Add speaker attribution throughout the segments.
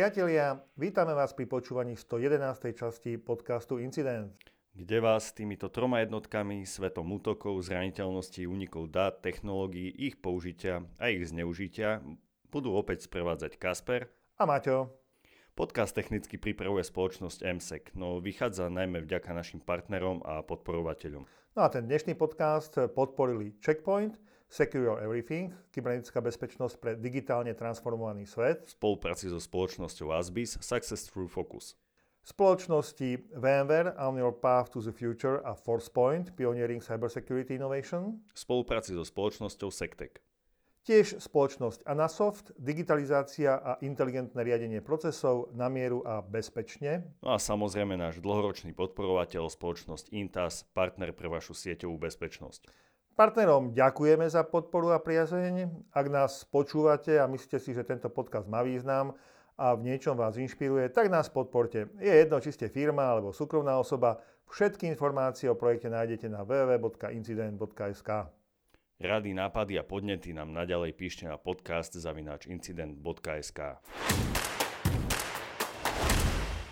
Speaker 1: Priatelia, vítame vás pri počúvaní 111. časti podcastu Incident.
Speaker 2: Kde vás týmito troma jednotkami, svetom útokov, zraniteľnosti, únikov dát, technológií, ich použitia a ich zneužitia budú opäť sprevádzať Kasper
Speaker 1: a Maťo.
Speaker 2: Podcast technicky pripravuje spoločnosť MSEC, no vychádza najmä vďaka našim partnerom a podporovateľom.
Speaker 1: No a ten dnešný podcast podporili Checkpoint, Secure Everything, kybernetická bezpečnosť pre digitálne transformovaný svet.
Speaker 2: V spolupráci so spoločnosťou Asbis Success Through Focus.
Speaker 1: Spoločnosti VMware On Your Path to the Future a ForcePoint Pioneering Cybersecurity Innovation.
Speaker 2: V spolupráci so spoločnosťou Sectec.
Speaker 1: Tiež spoločnosť Anasoft, digitalizácia a inteligentné riadenie procesov na mieru a bezpečne.
Speaker 2: No a samozrejme náš dlhoročný podporovateľ, spoločnosť Intas, partner pre vašu sieťovú bezpečnosť.
Speaker 1: Partnerom ďakujeme za podporu a priazeň. Ak nás počúvate a myslíte si, že tento podcast má význam a v niečom vás inšpiruje, tak nás podporte. Je jedno, či ste firma alebo súkromná osoba. Všetky informácie o projekte nájdete na www.incident.sk.
Speaker 2: Rady, nápady a podnety nám naďalej píšte na podcast zavináč incident.sk.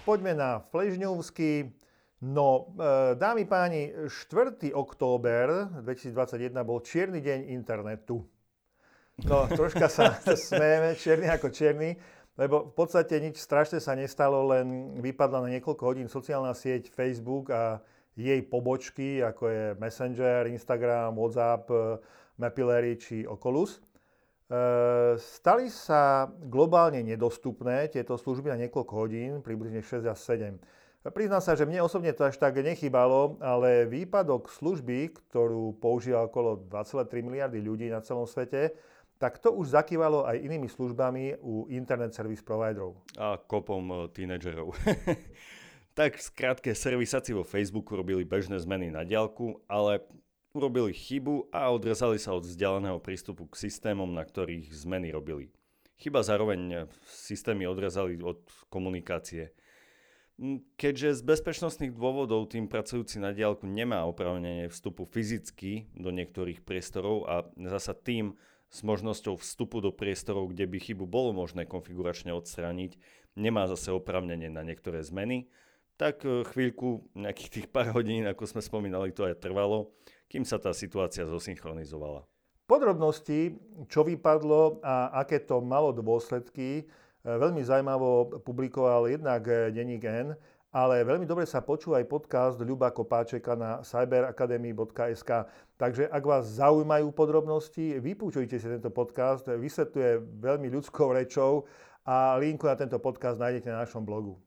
Speaker 1: Poďme na Fležňovský. No, e, dámy páni, 4. október 2021 bol čierny deň internetu. No, troška sa smejeme, čierny ako čierny, lebo v podstate nič strašné sa nestalo, len vypadla na niekoľko hodín sociálna sieť Facebook a jej pobočky, ako je Messenger, Instagram, WhatsApp, Mapillary či Oculus. E, stali sa globálne nedostupné tieto služby na niekoľko hodín, približne 6 až 7. Priznám sa, že mne osobne to až tak nechybalo, ale výpadok služby, ktorú používa okolo 2,3 miliardy ľudí na celom svete, tak to už zakývalo aj inými službami u internet service providerov.
Speaker 2: A kopom e, tínedžerov. Tak skrátke, servisáci vo Facebooku robili bežné zmeny na diálku, ale urobili chybu a odrezali sa od vzdialeného prístupu k systémom, na ktorých zmeny robili. Chyba zároveň systémy odrezali od komunikácie. Keďže z bezpečnostných dôvodov tým pracujúci na diálku nemá opravnenie vstupu fyzicky do niektorých priestorov a zasa tým s možnosťou vstupu do priestorov, kde by chybu bolo možné konfiguračne odstrániť, nemá zase opravnenie na niektoré zmeny, tak e, chvíľku, nejakých tých pár hodín, ako sme spomínali, to aj trvalo, kým sa tá situácia zosynchronizovala.
Speaker 1: Podrobnosti, čo vypadlo a aké to malo dôsledky, veľmi zaujímavo publikoval jednak e, denník N, ale veľmi dobre sa počúva aj podcast Ľuba Kopáčeka na cyberacademy.sk. Takže ak vás zaujímajú podrobnosti, vypúčujte si tento podcast, vysvetľuje veľmi ľudskou rečou a linku na tento podcast nájdete na našom blogu.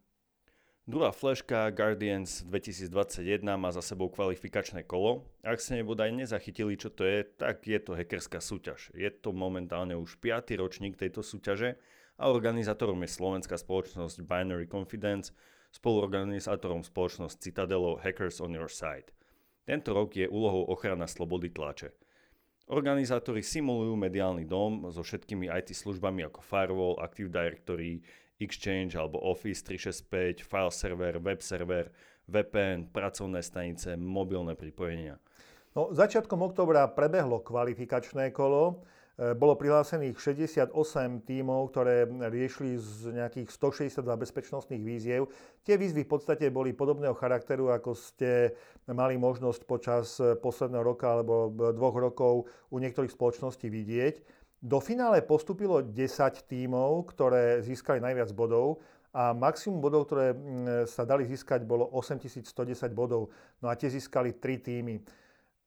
Speaker 2: Druhá fleška Guardians 2021 má za sebou kvalifikačné kolo. Ak ste nebodaj nezachytili, čo to je, tak je to hackerská súťaž. Je to momentálne už 5. ročník tejto súťaže a organizátorom je slovenská spoločnosť Binary Confidence, spoluorganizátorom spoločnosť Citadelo Hackers on Your Side. Tento rok je úlohou ochrana slobody tlače. Organizátori simulujú mediálny dom so všetkými IT službami ako Firewall, Active Directory, Exchange alebo Office 365, file server, web server, VPN, pracovné stanice, mobilné pripojenia.
Speaker 1: No, začiatkom oktobra prebehlo kvalifikačné kolo. E, bolo prihlásených 68 tímov, ktoré riešili z nejakých 162 bezpečnostných víziev. Tie výzvy v podstate boli podobného charakteru, ako ste mali možnosť počas posledného roka alebo dvoch rokov u niektorých spoločností vidieť. Do finále postupilo 10 tímov, ktoré získali najviac bodov a maximum bodov, ktoré mm, sa dali získať, bolo 8110 bodov. No a tie získali 3 týmy.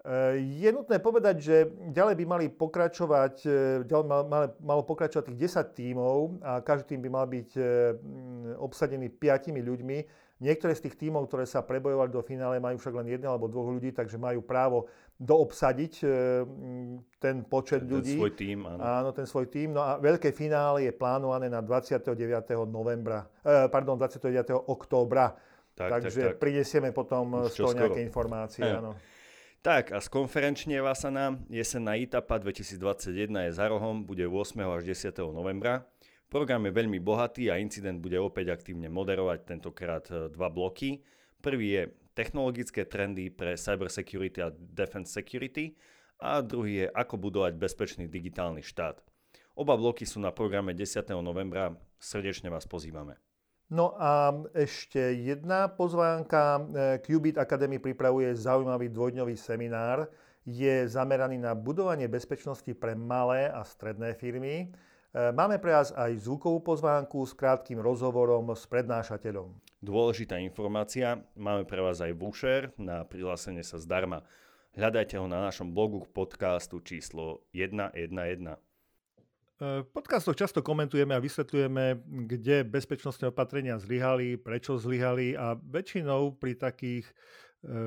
Speaker 1: E, je nutné povedať, že ďalej by mali pokračovať, e, ďalej malo pokračovať tých 10 tímov a každý tým by mal byť e, mm, obsadený 5 ľuďmi. Niektoré z tých tímov, ktoré sa prebojovali do finále, majú však len jedného alebo dvoch ľudí, takže majú právo doobsadiť e, ten počet
Speaker 2: ten
Speaker 1: ľudí.
Speaker 2: Ten svoj tým, áno.
Speaker 1: Áno, ten svoj tým. No a veľké finále je plánované na 29. novembra, eh, pardon, 29. októbra. Tak, Takže tak, tak. prinesieme potom z toho nejaké informácie, áno.
Speaker 2: Tak a z konferenčne Vasana jesenná ITAPA 2021 je za rohom, bude 8. až 10. novembra. Program je veľmi bohatý a incident bude opäť aktívne moderovať tentokrát e, dva bloky. Prvý je technologické trendy pre cybersecurity a defense security a druhý je ako budovať bezpečný digitálny štát. Oba bloky sú na programe 10. novembra. Srdečne vás pozývame.
Speaker 1: No a ešte jedna pozvánka. Qubit Academy pripravuje zaujímavý dvojdňový seminár. Je zameraný na budovanie bezpečnosti pre malé a stredné firmy. Máme pre vás aj zvukovú pozvánku s krátkým rozhovorom s prednášateľom.
Speaker 2: Dôležitá informácia, máme pre vás aj voucher na prihlásenie sa zdarma. Hľadajte ho na našom blogu podcastu číslo 111.
Speaker 1: V podcastoch často komentujeme a vysvetľujeme, kde bezpečnostné opatrenia zlyhali, prečo zlyhali a väčšinou pri takých e,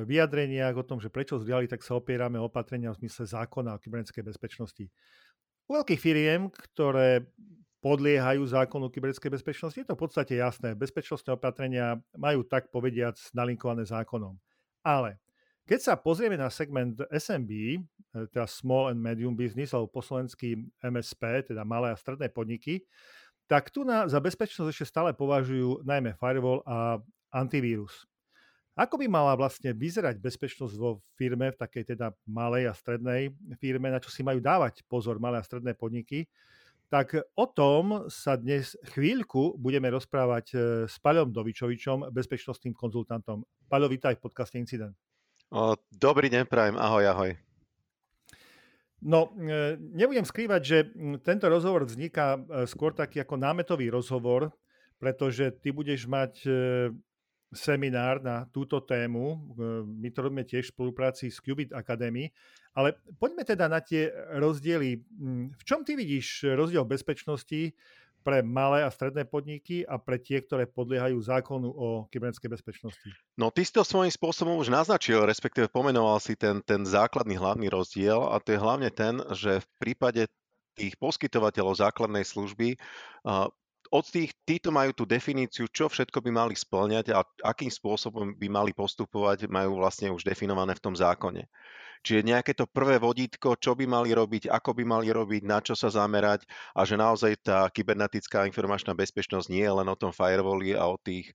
Speaker 1: vyjadreniach o tom, že prečo zlyhali, tak sa opierame o opatrenia v zmysle zákona o kybernetickej bezpečnosti. U veľkých firiem, ktoré podliehajú zákonu kybernetickej bezpečnosti, je to v podstate jasné. Bezpečnostné opatrenia majú tak povediac nalinkované zákonom. Ale keď sa pozrieme na segment SMB, e, teda Small and Medium Business, alebo po slovensky MSP, teda malé a stredné podniky, tak tu na, za bezpečnosť ešte stále považujú najmä firewall a antivírus. Ako by mala vlastne vyzerať bezpečnosť vo firme, v takej teda malej a strednej firme, na čo si majú dávať pozor malé a stredné podniky, tak o tom sa dnes chvíľku budeme rozprávať e, s Paľom Dovičovičom, bezpečnostným konzultantom. Paľo, vítaj v podcaste Incident.
Speaker 3: Dobrý deň, prajem. Ahoj, ahoj.
Speaker 1: No, e, nebudem skrývať, že tento rozhovor vzniká e, skôr taký ako námetový rozhovor, pretože ty budeš mať e, seminár na túto tému. My to robíme tiež v spolupráci s Qubit Academy. Ale poďme teda na tie rozdiely. V čom ty vidíš rozdiel bezpečnosti pre malé a stredné podniky a pre tie, ktoré podliehajú zákonu o kybernetickej bezpečnosti?
Speaker 3: No ty si to svojím spôsobom už naznačil, respektíve pomenoval si ten, ten základný hlavný rozdiel a to je hlavne ten, že v prípade tých poskytovateľov základnej služby od tých, títo majú tú definíciu, čo všetko by mali splňať a akým spôsobom by mali postupovať, majú vlastne už definované v tom zákone. Čiže nejaké to prvé vodítko, čo by mali robiť, ako by mali robiť, na čo sa zamerať a že naozaj tá kybernetická informačná bezpečnosť nie je len o tom firewalli a o tých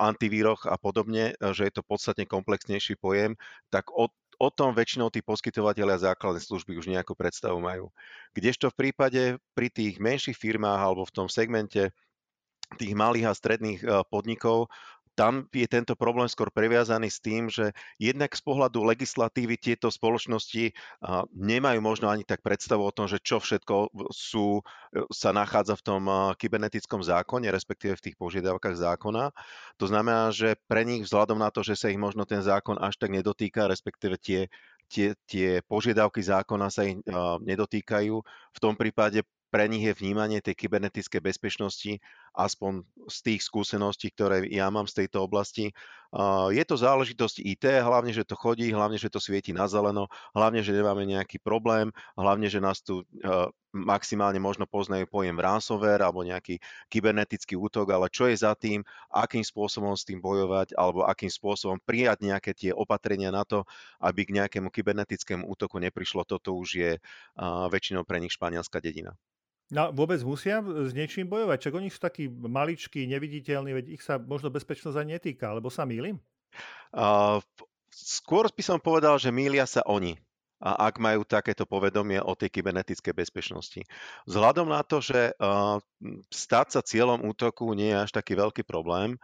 Speaker 3: antivíroch a podobne, že je to podstatne komplexnejší pojem, tak o, o tom väčšinou tí poskytovateľia základnej služby už nejakú predstavu majú. Kdežto v prípade pri tých menších firmách alebo v tom segmente tých malých a stredných eh, podnikov tam je tento problém skôr previazaný s tým, že jednak z pohľadu legislatívy tieto spoločnosti nemajú možno ani tak predstavu o tom, že čo všetko sú, e, sa nachádza v tom kybernetickom zákone, respektíve v tých požiadavkách zákona. To znamená, že pre nich vzhľadom na to, že sa ich možno ten zákon až tak nedotýka, respektíve tie tie, tie požiadavky zákona sa ich nedotýkajú. V tom prípade pre nich je vnímanie tej kybernetickej bezpečnosti, aspoň z tých skúseností, ktoré ja mám z tejto oblasti. Je to záležitosť IT, hlavne, že to chodí, hlavne, že to svieti na zeleno, hlavne, že nemáme nejaký problém, hlavne, že nás tu maximálne možno poznajú pojem ransomware alebo nejaký kybernetický útok, ale čo je za tým, akým spôsobom s tým bojovať alebo akým spôsobom prijať nejaké tie opatrenia na to, aby k nejakému kybernetickému útoku neprišlo, toto už je väčšinou pre nich španielská dedina.
Speaker 1: No, vôbec musia s niečím bojovať? Čak oni sú takí maličkí, neviditeľní, veď ich sa možno bezpečnosť ani netýka, alebo sa mýlim?
Speaker 3: Uh, skôr by som povedal, že mýlia sa oni a ak majú takéto povedomie o tej kybernetickej bezpečnosti. Vzhľadom na to, že stať sa cieľom útoku nie je až taký veľký problém,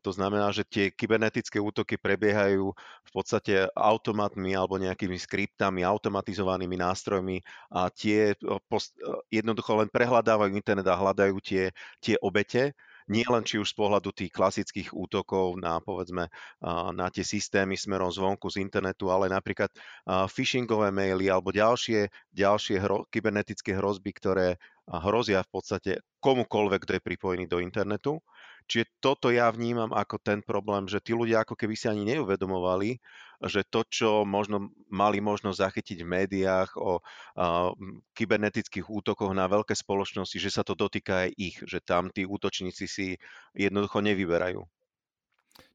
Speaker 3: to znamená, že tie kybernetické útoky prebiehajú v podstate automatmi alebo nejakými skriptami, automatizovanými nástrojmi a tie jednoducho len prehľadávajú internet a hľadajú tie, tie obete nie len či už z pohľadu tých klasických útokov na, povedzme, na tie systémy smerom zvonku z internetu, ale napríklad phishingové maily alebo ďalšie, ďalšie hro, kybernetické hrozby, ktoré hrozia v podstate komukoľvek, kto je pripojený do internetu. Čiže toto ja vnímam ako ten problém, že tí ľudia ako keby si ani neuvedomovali, že to, čo možno mali možnosť zachytiť v médiách o a, kybernetických útokoch na veľké spoločnosti, že sa to dotýka aj ich, že tam tí útočníci si jednoducho nevyberajú.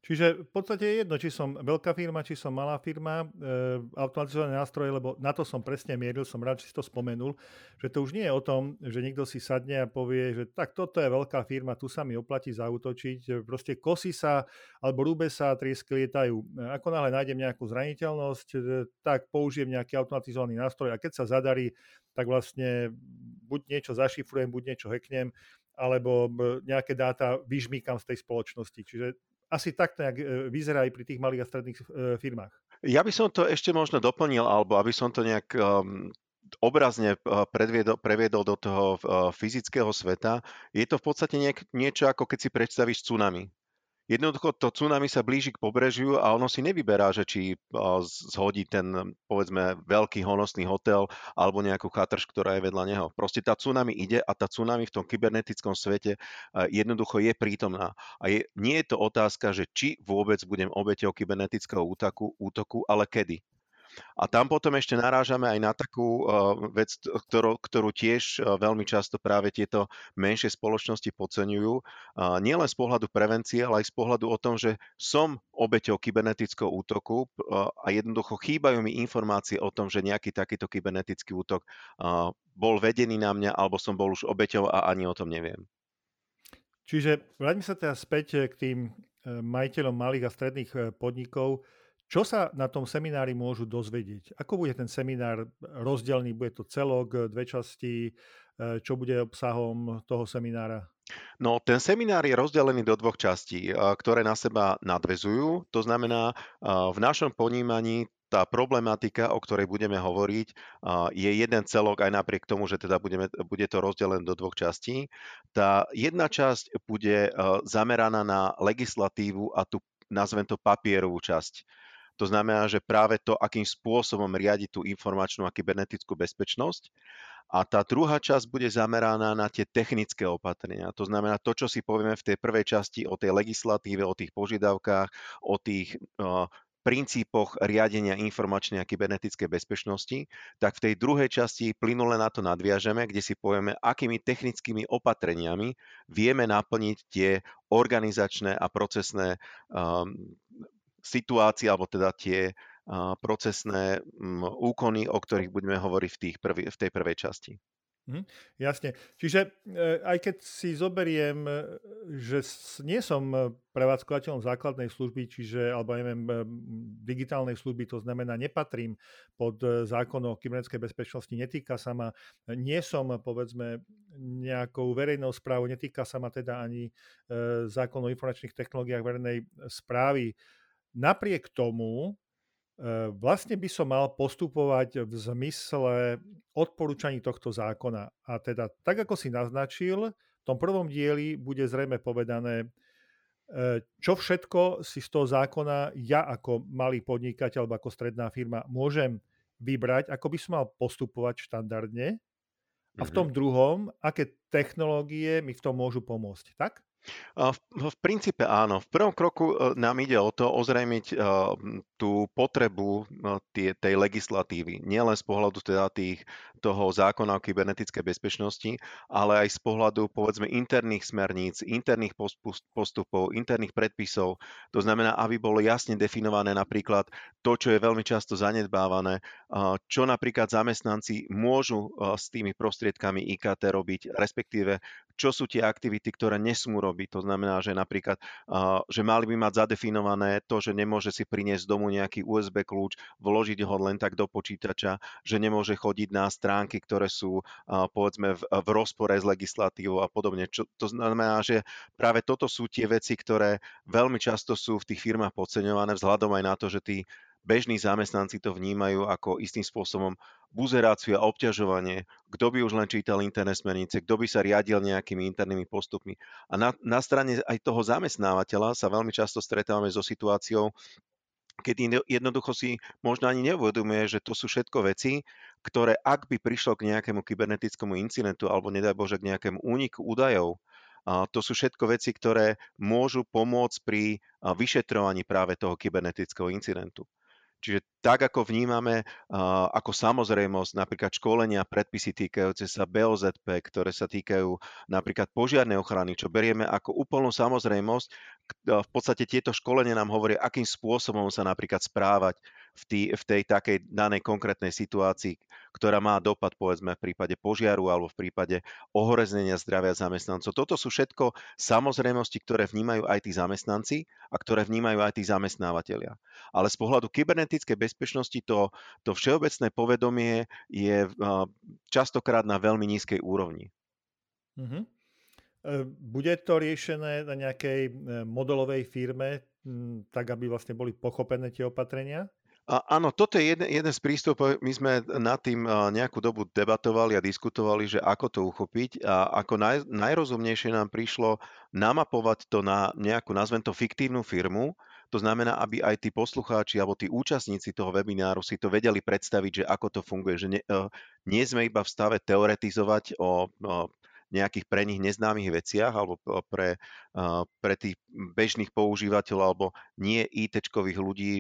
Speaker 1: Čiže v podstate je jedno, či som veľká firma, či som malá firma, e, automatizované nástroje, lebo na to som presne mieril, som rád, že si to spomenul, že to už nie je o tom, že niekto si sadne a povie, že tak toto je veľká firma, tu sa mi oplatí zautočiť, proste kosy sa, alebo rúbe sa, triesky lietajú. Ako náhle nájdem nejakú zraniteľnosť, e, tak použijem nejaký automatizovaný nástroj a keď sa zadarí, tak vlastne buď niečo zašifrujem, buď niečo hacknem, alebo nejaké dáta vyžmýkam z tej spoločnosti. Čiže asi takto nejak vyzerá aj pri tých malých a stredných firmách.
Speaker 3: Ja by som to ešte možno doplnil, alebo aby som to nejak um, obrazne predviedol, previedol do toho fyzického sveta, je to v podstate niek- niečo ako keď si predstavíš tsunami. Jednoducho to tsunami sa blíži k pobrežiu a ono si nevyberá, že či zhodí ten, povedzme, veľký honosný hotel alebo nejakú chatrž, ktorá je vedľa neho. Proste tá tsunami ide a tá tsunami v tom kybernetickom svete jednoducho je prítomná. A je, nie je to otázka, že či vôbec budem obeťou kybernetického útoku, útoku ale kedy. A tam potom ešte narážame aj na takú vec, ktorú, ktorú tiež veľmi často práve tieto menšie spoločnosti podceňujú. Nielen z pohľadu prevencie, ale aj z pohľadu o tom, že som obeťou kybernetického útoku a jednoducho chýbajú mi informácie o tom, že nejaký takýto kybernetický útok bol vedený na mňa alebo som bol už obeťou a ani o tom neviem.
Speaker 1: Čiže vráťme sa teraz späť k tým majiteľom malých a stredných podnikov. Čo sa na tom seminári môžu dozvedieť? Ako bude ten seminár rozdelený? Bude to celok, dve časti? E, čo bude obsahom toho seminára?
Speaker 3: No, ten seminár je rozdelený do dvoch častí, e, ktoré na seba nadvezujú. To znamená, e, v našom ponímaní tá problematika, o ktorej budeme hovoriť, je jeden celok aj napriek tomu, že teda budeme, bude to rozdelené do dvoch častí. Tá jedna časť bude zameraná na legislatívu a tu nazvem to papierovú časť. To znamená, že práve to, akým spôsobom riadi tú informačnú a kybernetickú bezpečnosť. A tá druhá časť bude zameraná na tie technické opatrenia. To znamená to, čo si povieme v tej prvej časti o tej legislatíve, o tých požiadavkách, o tých uh, princípoch riadenia informačnej a kybernetickej bezpečnosti, tak v tej druhej časti plynule na to nadviažeme, kde si povieme, akými technickými opatreniami vieme naplniť tie organizačné a procesné um, situácie, alebo teda tie procesné mm, úkony, o ktorých budeme hovoriť v, tých prvý, v tej prvej časti.
Speaker 1: Hm, jasne. Čiže e, aj keď si zoberiem, e, že nie som e, prevádzkovateľom základnej služby, čiže, alebo neviem, digitálnej služby, to znamená, nepatrím pod zákon o kybernetickej bezpečnosti, netýka sa ma, nie som, povedzme, nejakou verejnou správou, netýka sa ma teda ani zákon o informačných technológiách verejnej správy, Napriek tomu e, vlastne by som mal postupovať v zmysle odporúčaní tohto zákona. A teda, tak ako si naznačil, v tom prvom dieli bude zrejme povedané, e, čo všetko si z toho zákona ja ako malý podnikateľ alebo ako stredná firma môžem vybrať, ako by som mal postupovať štandardne. A v tom mhm. druhom, aké technológie mi v tom môžu pomôcť, tak?
Speaker 3: V, v princípe áno. V prvom kroku e, nám ide o to ozrejmiť e, tú potrebu e, tie, tej legislatívy. Nielen z pohľadu teda tých, toho zákona o kybernetickej bezpečnosti, ale aj z pohľadu povedzme interných smerníc, interných postupov, interných predpisov. To znamená, aby bolo jasne definované napríklad to, čo je veľmi často zanedbávané, čo napríklad zamestnanci môžu s tými prostriedkami IKT robiť, respektíve čo sú tie aktivity, ktoré nesmú robiť. To znamená, že napríklad, že mali by mať zadefinované to, že nemôže si priniesť domu nejaký USB kľúč, vložiť ho len tak do počítača, že nemôže chodiť na stránky, ktoré sú povedzme v, rozpore s legislatívou a podobne. To znamená, že práve toto sú tie veci, ktoré veľmi často sú v tých firmách podceňované vzhľadom aj na to, že tí bežní zamestnanci to vnímajú ako istým spôsobom buzeráciu a obťažovanie. Kto by už len čítal interné smernice, kto by sa riadil nejakými internými postupmi. A na, na strane aj toho zamestnávateľa sa veľmi často stretávame so situáciou, kedy jednoducho si možno ani neuvedomuje, že to sú všetko veci, ktoré ak by prišlo k nejakému kybernetickému incidentu alebo nedaj Bože k nejakému úniku údajov, to sú všetko veci, ktoré môžu pomôcť pri vyšetrovaní práve toho kybernetického incidentu. Čiže tak, ako vnímame ako samozrejmosť napríklad školenia, predpisy týkajúce sa BOZP, ktoré sa týkajú napríklad požiarnej ochrany, čo berieme ako úplnú samozrejmosť, v podstate tieto školenia nám hovoria, akým spôsobom sa napríklad správať v, tý, v tej takej danej konkrétnej situácii, ktorá má dopad povedzme v prípade požiaru alebo v prípade ohoreznenia zdravia zamestnancov. Toto sú všetko samozrejmosti, ktoré vnímajú aj tí zamestnanci a ktoré vnímajú aj tí zamestnávateľia. Ale z pohľadu kybernetickej bezpečnosti to, to všeobecné povedomie je častokrát na veľmi nízkej úrovni.
Speaker 1: Uh-huh. Bude to riešené na nejakej e, modelovej firme, tak aby vlastne boli pochopené tie opatrenia?
Speaker 3: Áno, toto je jeden, jeden z prístupov. My sme nad tým nejakú dobu debatovali a diskutovali, že ako to uchopiť. A ako naj, najrozumnejšie nám prišlo namapovať to na nejakú, nazvem to, fiktívnu firmu. To znamená, aby aj tí poslucháči alebo tí účastníci toho webináru si to vedeli predstaviť, že ako to funguje. Že nie, nie sme iba v stave teoretizovať o, o nejakých pre nich neznámych veciach alebo pre, pre tých bežných používateľov alebo nie IT-čkových ľudí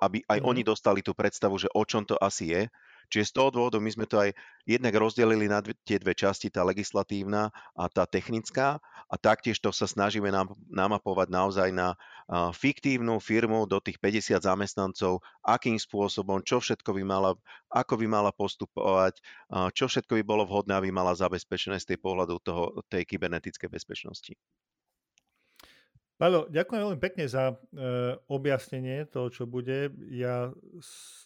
Speaker 3: aby aj mm. oni dostali tú predstavu, že o čom to asi je. Čiže z toho dôvodu my sme to aj jednak rozdelili na dve, tie dve časti, tá legislatívna a tá technická a taktiež to sa snažíme nám, namapovať naozaj na uh, fiktívnu firmu do tých 50 zamestnancov, akým spôsobom, čo všetko by mala, ako by mala postupovať, uh, čo všetko by bolo vhodné, aby mala zabezpečené z tej pohľadu toho, tej kybernetickej bezpečnosti.
Speaker 1: Paľo, ďakujem veľmi pekne za e, objasnenie toho, čo bude. Ja,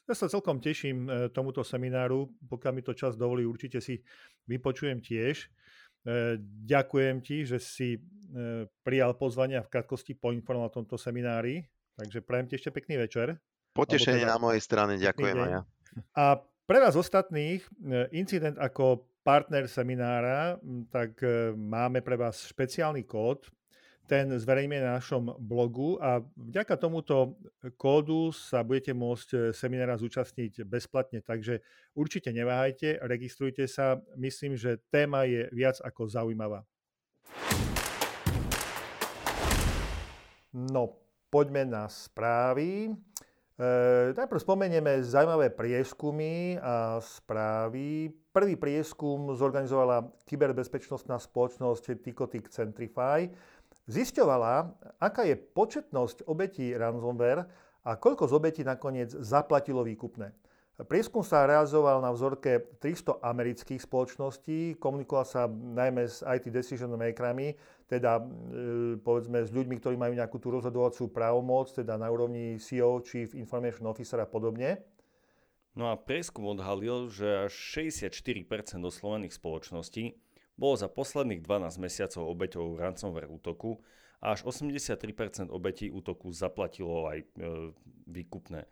Speaker 1: ja sa celkom teším e, tomuto semináru. Pokiaľ mi to čas dovolí, určite si vypočujem tiež. E, ďakujem ti, že si e, prijal pozvanie a v krátkosti poinformoval o tomto seminári. Takže prajem ti ešte pekný večer.
Speaker 3: Potešenie teda, na mojej strane, ďakujem aj ja.
Speaker 1: A pre vás ostatných, e, incident ako partner seminára, tak e, máme pre vás špeciálny kód ten zverejníme na našom blogu a vďaka tomuto kódu sa budete môcť e, seminára zúčastniť bezplatne, takže určite neváhajte, registrujte sa, myslím, že téma je viac ako zaujímavá. No, poďme na správy. E, najprv spomenieme zaujímavé prieskumy a správy. Prvý prieskum zorganizovala kyberbezpečnostná spoločnosť Ticotic Centrify zisťovala, aká je početnosť obetí ransomware a koľko z obetí nakoniec zaplatilo výkupné. Prieskum sa realizoval na vzorke 300 amerických spoločností, komunikoval sa najmä s IT decision makerami, teda e, povedzme s ľuďmi, ktorí majú nejakú tú rozhodovacú právomoc, teda na úrovni CEO, Chief Information Officer a podobne.
Speaker 2: No a prieskum odhalil, že až 64% oslovených spoločností bolo za posledných 12 mesiacov obeťou ransomware útoku a až 83% obetí útoku zaplatilo aj e, výkupné.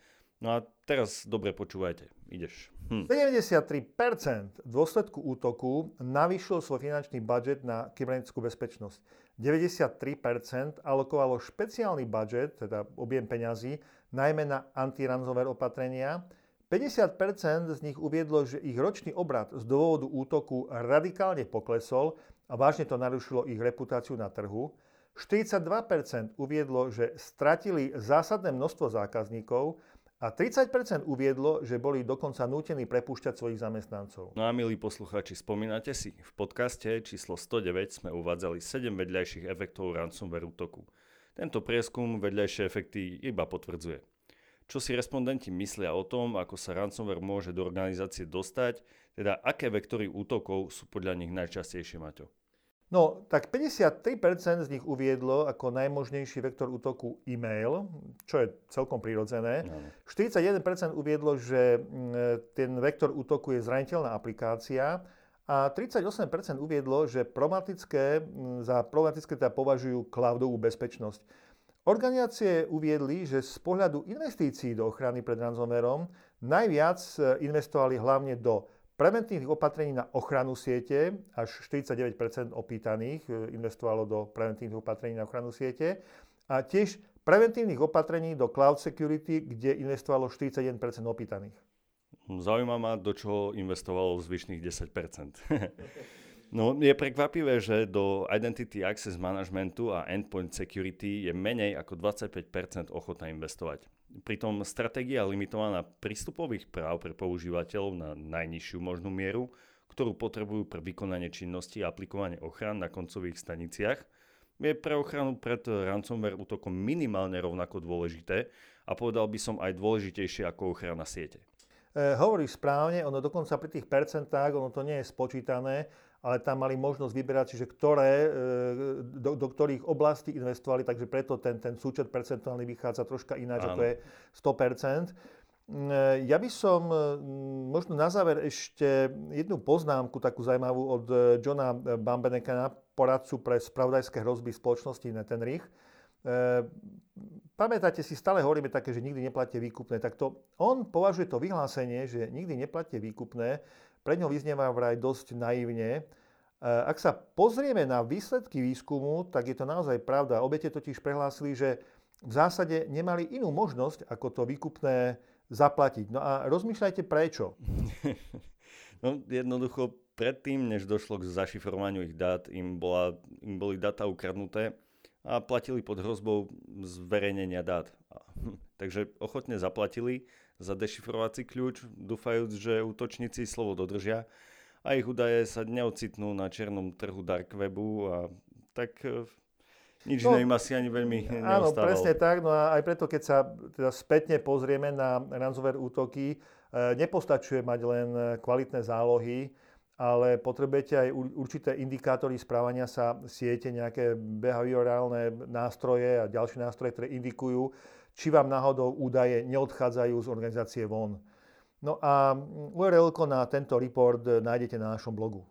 Speaker 2: No a teraz dobre počúvajte, ideš.
Speaker 1: Hm. 73% v dôsledku útoku navýšil svoj finančný budget na kybernetickú bezpečnosť. 93% alokovalo špeciálny budget, teda objem peňazí, najmä na anti-ransomware opatrenia 50% z nich uviedlo, že ich ročný obrad z dôvodu útoku radikálne poklesol a vážne to narušilo ich reputáciu na trhu. 42% uviedlo, že stratili zásadné množstvo zákazníkov a 30% uviedlo, že boli dokonca nútení prepúšťať svojich zamestnancov.
Speaker 2: No a milí poslucháči, spomínate si, v podcaste číslo 109 sme uvádzali 7 vedľajších efektov ransomware útoku. Tento prieskum vedľajšie efekty iba potvrdzuje čo si respondenti myslia o tom, ako sa ransomware môže do organizácie dostať, teda aké vektory útokov sú podľa nich najčastejšie, Maťo?
Speaker 1: No, tak 53% z nich uviedlo ako najmožnejší vektor útoku e-mail, čo je celkom prirodzené. No. 41% uviedlo, že mm, ten vektor útoku je zraniteľná aplikácia a 38% uviedlo, že problematické, mm, za problematické teda považujú cloudovú bezpečnosť. Organizácie uviedli, že z pohľadu investícií do ochrany pred ransomwareom najviac e, investovali hlavne do preventívnych opatrení na ochranu siete, až 49 opýtaných e, investovalo do preventívnych opatrení na ochranu siete, a tiež preventívnych opatrení do cloud security, kde investovalo 41% opýtaných.
Speaker 2: Zaujíma ma, do čoho investovalo zvyšných 10 No je prekvapivé, že do Identity Access Managementu a Endpoint Security je menej ako 25% ochotná investovať. Pritom stratégia limitovaná prístupových práv pre používateľov na najnižšiu možnú mieru, ktorú potrebujú pre vykonanie činnosti a aplikovanie ochran na koncových staniciach, je pre ochranu pred ransomware útokom minimálne rovnako dôležité a povedal by som aj dôležitejšie ako ochrana siete.
Speaker 1: E, hovoríš správne, ono dokonca pri tých percentách, ono to nie je spočítané, ale tam mali možnosť vyberať, čiže ktoré, e, do, do ktorých oblastí investovali, takže preto ten, ten súčet percentuálny vychádza troška ináč, že to je 100%. E, ja by som možno na záver ešte jednu poznámku takú zaujímavú od Johna Bambenekana, poradcu pre spravodajské hrozby spoločnosti Netenrich. Pamätáte si, stále hovoríme také, že nikdy neplatíte výkupné. Tak to, on považuje to vyhlásenie, že nikdy neplatíte výkupné, pre ňo vyznieva vraj dosť naivne. E, ak sa pozrieme na výsledky výskumu, tak je to naozaj pravda. Obete totiž prehlásili, že v zásade nemali inú možnosť, ako to výkupné zaplatiť. No a rozmýšľajte prečo.
Speaker 2: No jednoducho predtým, než došlo k zašifrovaniu ich dát, im, bola, im boli data ukradnuté a platili pod hrozbou zverejnenia dát. Hm, takže ochotne zaplatili za dešifrovací kľúč, dúfajúc, že útočníci slovo dodržia a ich údaje sa neocitnú na černom trhu dark webu a tak e, nič no, iné im asi ani veľmi
Speaker 1: neostávalo. Áno, presne tak. No a aj preto, keď sa teda spätne pozrieme na ransomware útoky, e, nepostačuje mať len kvalitné zálohy, ale potrebujete aj určité indikátory správania sa siete, nejaké behaviorálne nástroje a ďalšie nástroje, ktoré indikujú, či vám náhodou údaje neodchádzajú z organizácie von. No a URL na tento report nájdete na našom blogu.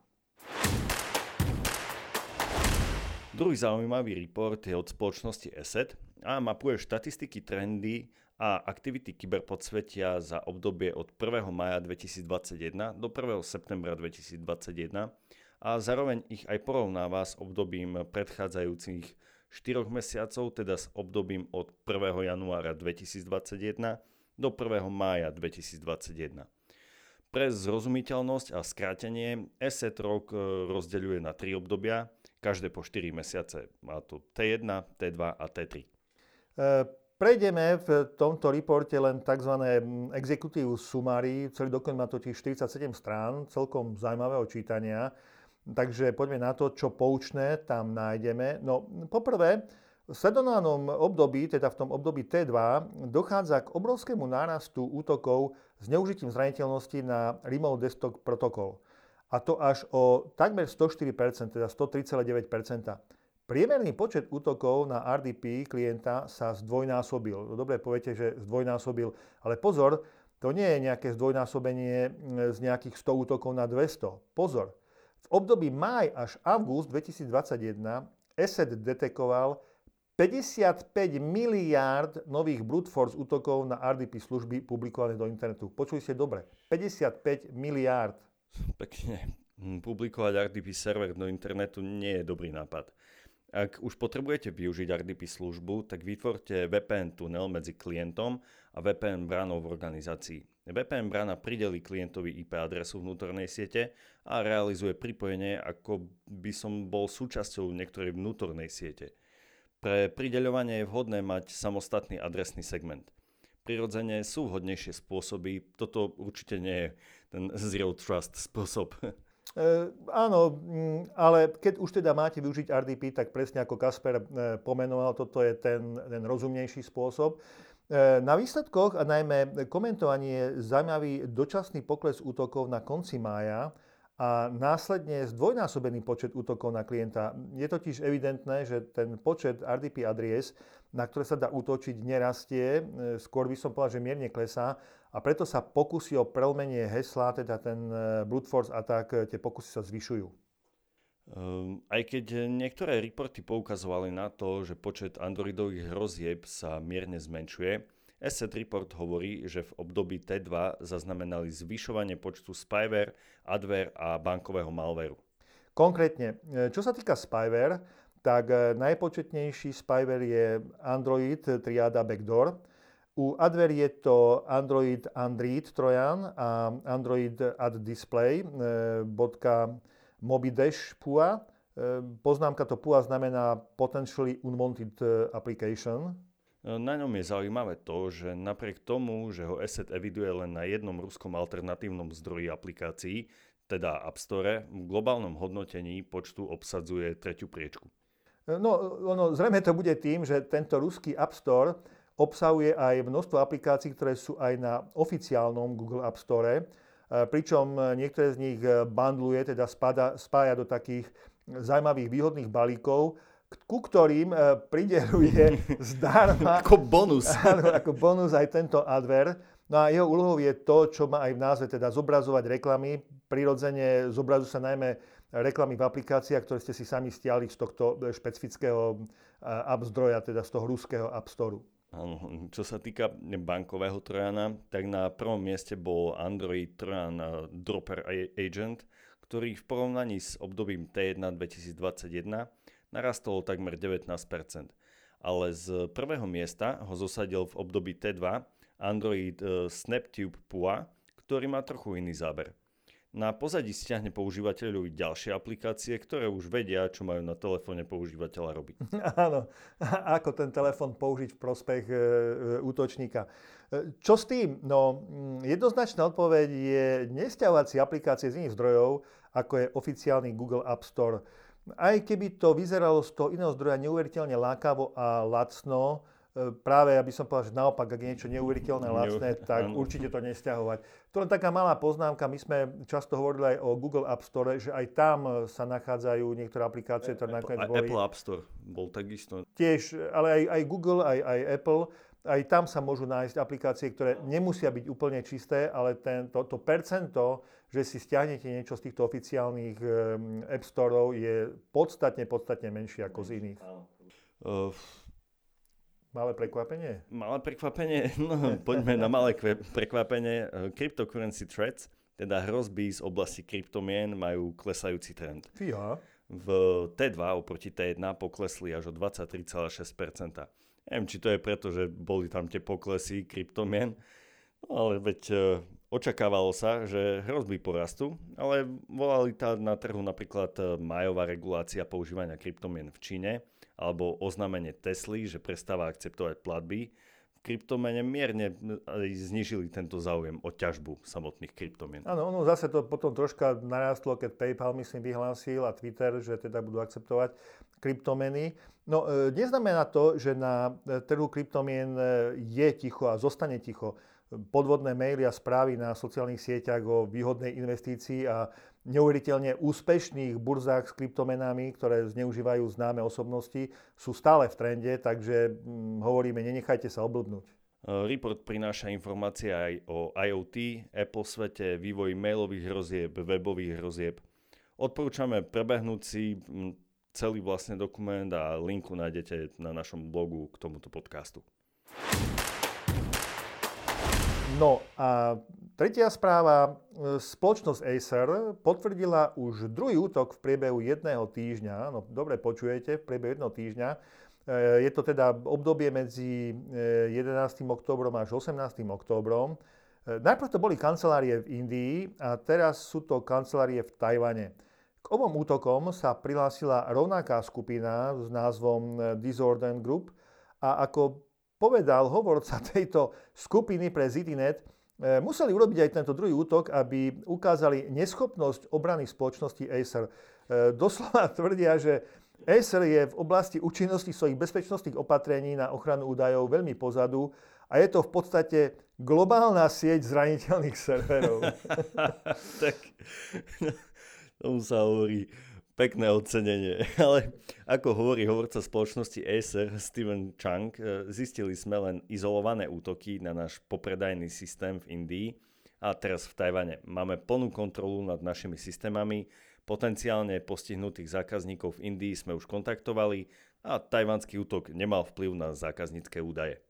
Speaker 2: Druhý zaujímavý report je od spoločnosti ESET a mapuje štatistiky, trendy a aktivity kyberpodsvetia za obdobie od 1. maja 2021 do 1. septembra 2021 a zároveň ich aj porovnáva s obdobím predchádzajúcich 4 mesiacov, teda s obdobím od 1. januára 2021 do 1. mája 2021. Pre zrozumiteľnosť a skrátenie ESET rok e, rozdeľuje na 3 obdobia, každé po 4 mesiace. Má to T1, T2 a T3.
Speaker 1: E, Prejdeme v tomto reporte len tzv. executive summary. Celý dokument má totiž 47 strán, celkom zaujímavého čítania. Takže poďme na to, čo poučné tam nájdeme. No, poprvé, v sledovanom období, teda v tom období T2, dochádza k obrovskému nárastu útokov s neužitím zraniteľnosti na Remote Desktop Protocol. A to až o takmer 104%, teda 103,9%. Priemerný počet útokov na RDP klienta sa zdvojnásobil. No dobre, poviete, že zdvojnásobil, ale pozor, to nie je nejaké zdvojnásobenie z nejakých 100 útokov na 200. Pozor, období máj až august 2021 ESET detekoval 55 miliárd nových brute force útokov na RDP služby publikované do internetu. Počuli ste dobre, 55 miliárd.
Speaker 2: Pekne. Publikovať RDP server do internetu nie je dobrý nápad. Ak už potrebujete využiť RDP službu, tak vytvorte VPN tunel medzi klientom a VPN bránou v organizácii. VPN brána prideli klientovi IP adresu vnútornej siete a realizuje pripojenie, ako by som bol súčasťou niektorej vnútornej siete. Pre prideľovanie je vhodné mať samostatný adresný segment. Prirodzene sú vhodnejšie spôsoby, toto určite nie je ten zero trust spôsob.
Speaker 1: E, áno, mm, ale keď už teda máte využiť RDP, tak presne ako Kasper e, pomenoval, toto je ten, ten rozumnejší spôsob. E, na výsledkoch a najmä komentovanie zaujímavý dočasný pokles útokov na konci mája a následne zdvojnásobený počet útokov na klienta. Je totiž evidentné, že ten počet RDP adries, na ktoré sa dá útočiť, nerastie, skôr by som povedal, že mierne klesá a preto sa pokusy o prelmenie hesla, teda ten e, brute force attack, e, tie pokusy sa zvyšujú.
Speaker 2: Um, aj keď niektoré reporty poukazovali na to, že počet androidových hrozieb sa mierne zmenšuje, Asset Report hovorí, že v období T2 zaznamenali zvyšovanie počtu spyware, adware a bankového malwareu.
Speaker 1: Konkrétne, e, čo sa týka spyware, tak najpočetnejší spyware je Android triada Backdoor, u Adver je to Android Android Trojan a Android Ad Display e, bodka Mobidash PUA. E, poznámka to PUA znamená Potentially Unwanted e, Application.
Speaker 2: Na ňom je zaujímavé to, že napriek tomu, že ho Asset eviduje len na jednom ruskom alternatívnom zdroji aplikácií, teda App Store, v globálnom hodnotení počtu obsadzuje tretiu priečku.
Speaker 1: No, ono, zrejme to bude tým, že tento ruský App Store obsahuje aj množstvo aplikácií, ktoré sú aj na oficiálnom Google App Store, pričom niektoré z nich bandluje, teda spada, spája do takých zaujímavých výhodných balíkov, ku ktorým prideluje zdarma...
Speaker 2: ako bonus.
Speaker 1: Áno, ako bonus aj tento adver. No a jeho úlohou je to, čo má aj v názve, teda zobrazovať reklamy. Prirodzene zobrazujú sa najmä reklamy v aplikáciách, ktoré ste si sami stiahli z tohto špecifického app zdroja, teda z toho ruského App Store.
Speaker 2: Čo sa týka bankového trojana, tak na prvom mieste bol Android Trojan Dropper Agent, ktorý v porovnaní s obdobím T1 2021 narastol takmer 19%. Ale z prvého miesta ho zosadil v období T2 Android e, SnapTube Pua, ktorý má trochu iný záber. Na pozadí stiahne používateľovi ďalšie aplikácie, ktoré už vedia, čo majú na telefóne používateľa robiť.
Speaker 1: Áno, ako ten telefón použiť v prospech e, e, útočníka. E, čo s tým? No, mm, jednoznačná odpoveď je nestiahovať si aplikácie z iných zdrojov, ako je oficiálny Google App Store. Aj keby to vyzeralo z toho iného zdroja neuveriteľne lákavo a lacno, práve, aby som povedal, že naopak, ak je niečo neuveriteľné lacné, tak určite to nesťahovať. To len taká malá poznámka, my sme často hovorili aj o Google App Store, že aj tam sa nachádzajú niektoré aplikácie, ktoré nakoniec boli...
Speaker 2: Apple App Store bol takisto.
Speaker 1: Tiež, ale aj, aj Google, aj, aj Apple, aj tam sa môžu nájsť aplikácie, ktoré nemusia byť úplne čisté, ale ten, to, to percento, že si stiahnete niečo z týchto oficiálnych um, App Storeov je podstatne, podstatne menšie ako z iných. Uh, Malé prekvapenie?
Speaker 2: Malé prekvapenie? No, poďme na malé prekvapenie. Cryptocurrency threats, teda hrozby z oblasti kryptomien, majú klesajúci trend.
Speaker 1: Fíha.
Speaker 2: V T2 oproti T1 poklesli až o 23,6%. Neviem, či to je preto, že boli tam tie poklesy kryptomien, no, ale veď e, očakávalo sa, že hrozby porastú, ale volali tá na trhu napríklad e, majová regulácia používania kryptomien v Číne, alebo oznámenie Tesly, že prestáva akceptovať platby, kryptomene mierne znižili tento záujem o ťažbu samotných kryptomien.
Speaker 1: Áno, ono zase to potom troška narastlo, keď PayPal myslím vyhlásil a Twitter, že teda budú akceptovať kryptomeny. No e, neznamená to, že na e, trhu kryptomien e, je ticho a zostane ticho podvodné maily a správy na sociálnych sieťach o výhodnej investícii a neuveriteľne úspešných burzách s kryptomenami, ktoré zneužívajú známe osobnosti, sú stále v trende, takže hm, hovoríme, nenechajte sa oblbnúť. E,
Speaker 2: report prináša informácie aj o IoT, Apple svete, vývoji mailových hrozieb, webových hrozieb. Odporúčame prebehnúť si hm, celý vlastne dokument a linku nájdete na našom blogu k tomuto podcastu.
Speaker 1: No a tretia správa. Spoločnosť Acer potvrdila už druhý útok v priebehu jedného týždňa. No dobre počujete, v priebehu jedného týždňa. E, je to teda obdobie medzi 11. E, októbrom až 18. októbrom. E, najprv to boli kancelárie v Indii a teraz sú to kancelárie v Tajvane. K obom útokom sa prihlásila rovnaká skupina s názvom Disorder Group a ako povedal hovorca tejto skupiny pre ZDNet, museli urobiť aj tento druhý útok, aby ukázali neschopnosť obrany spoločnosti Acer. E, doslova tvrdia, že Acer je v oblasti účinnosti svojich bezpečnostných opatrení na ochranu údajov veľmi pozadu a je to v podstate globálna sieť zraniteľných serverov.
Speaker 2: tak, tomu sa hovorí Pekné ocenenie. Ale ako hovorí hovorca spoločnosti Acer Steven Chang, e, zistili sme len izolované útoky na náš popredajný systém v Indii a teraz v Tajvane. Máme plnú kontrolu nad našimi systémami, potenciálne postihnutých zákazníkov v Indii sme už kontaktovali a tajvanský útok nemal vplyv na zákaznícke údaje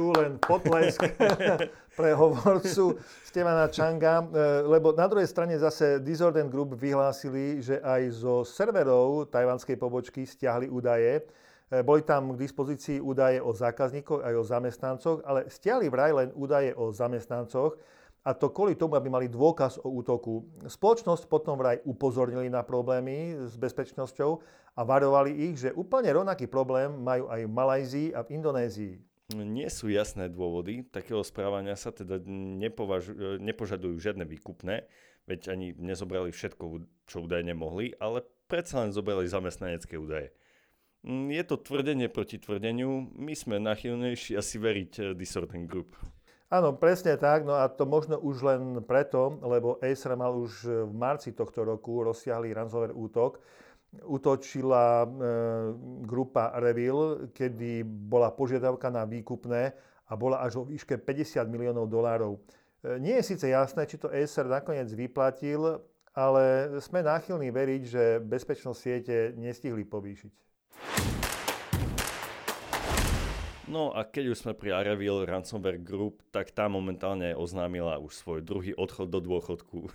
Speaker 1: tu len potlesk pre hovorcu Stevana Changa, e, lebo na druhej strane zase Disorder Group vyhlásili, že aj zo serverov tajvanskej pobočky stiahli údaje. E, boli tam k dispozícii údaje o zákazníkoch aj o zamestnancoch, ale stiahli vraj len údaje o zamestnancoch a to kvôli tomu, aby mali dôkaz o útoku. Spoločnosť potom vraj upozornili na problémy s bezpečnosťou a varovali ich, že úplne rovnaký problém majú aj v Malajzii a v Indonézii.
Speaker 2: Nie sú jasné dôvody takého správania sa, teda nepovažu, nepožadujú žiadne výkupné, veď ani nezobrali všetko, čo údajne mohli, ale predsa len zobrali zamestnanecké údaje. Mm, je to tvrdenie proti tvrdeniu. My sme nachylnejší asi veriť eh, Disordent Group.
Speaker 1: Áno, presne tak. No a to možno už len preto, lebo Acer mal už v marci tohto roku rozsiahlý ransomware útok. Útočila e, grupa Revil, kedy bola požiadavka na výkupné a bola až vo výške 50 miliónov dolárov. E, nie je síce jasné, či to Acer nakoniec vyplatil, ale sme náchylní veriť, že bezpečnosť siete nestihli povýšiť.
Speaker 2: No a keď už sme pri Arevil Ransomware Group, tak tá momentálne oznámila už svoj druhý odchod do dôchodku.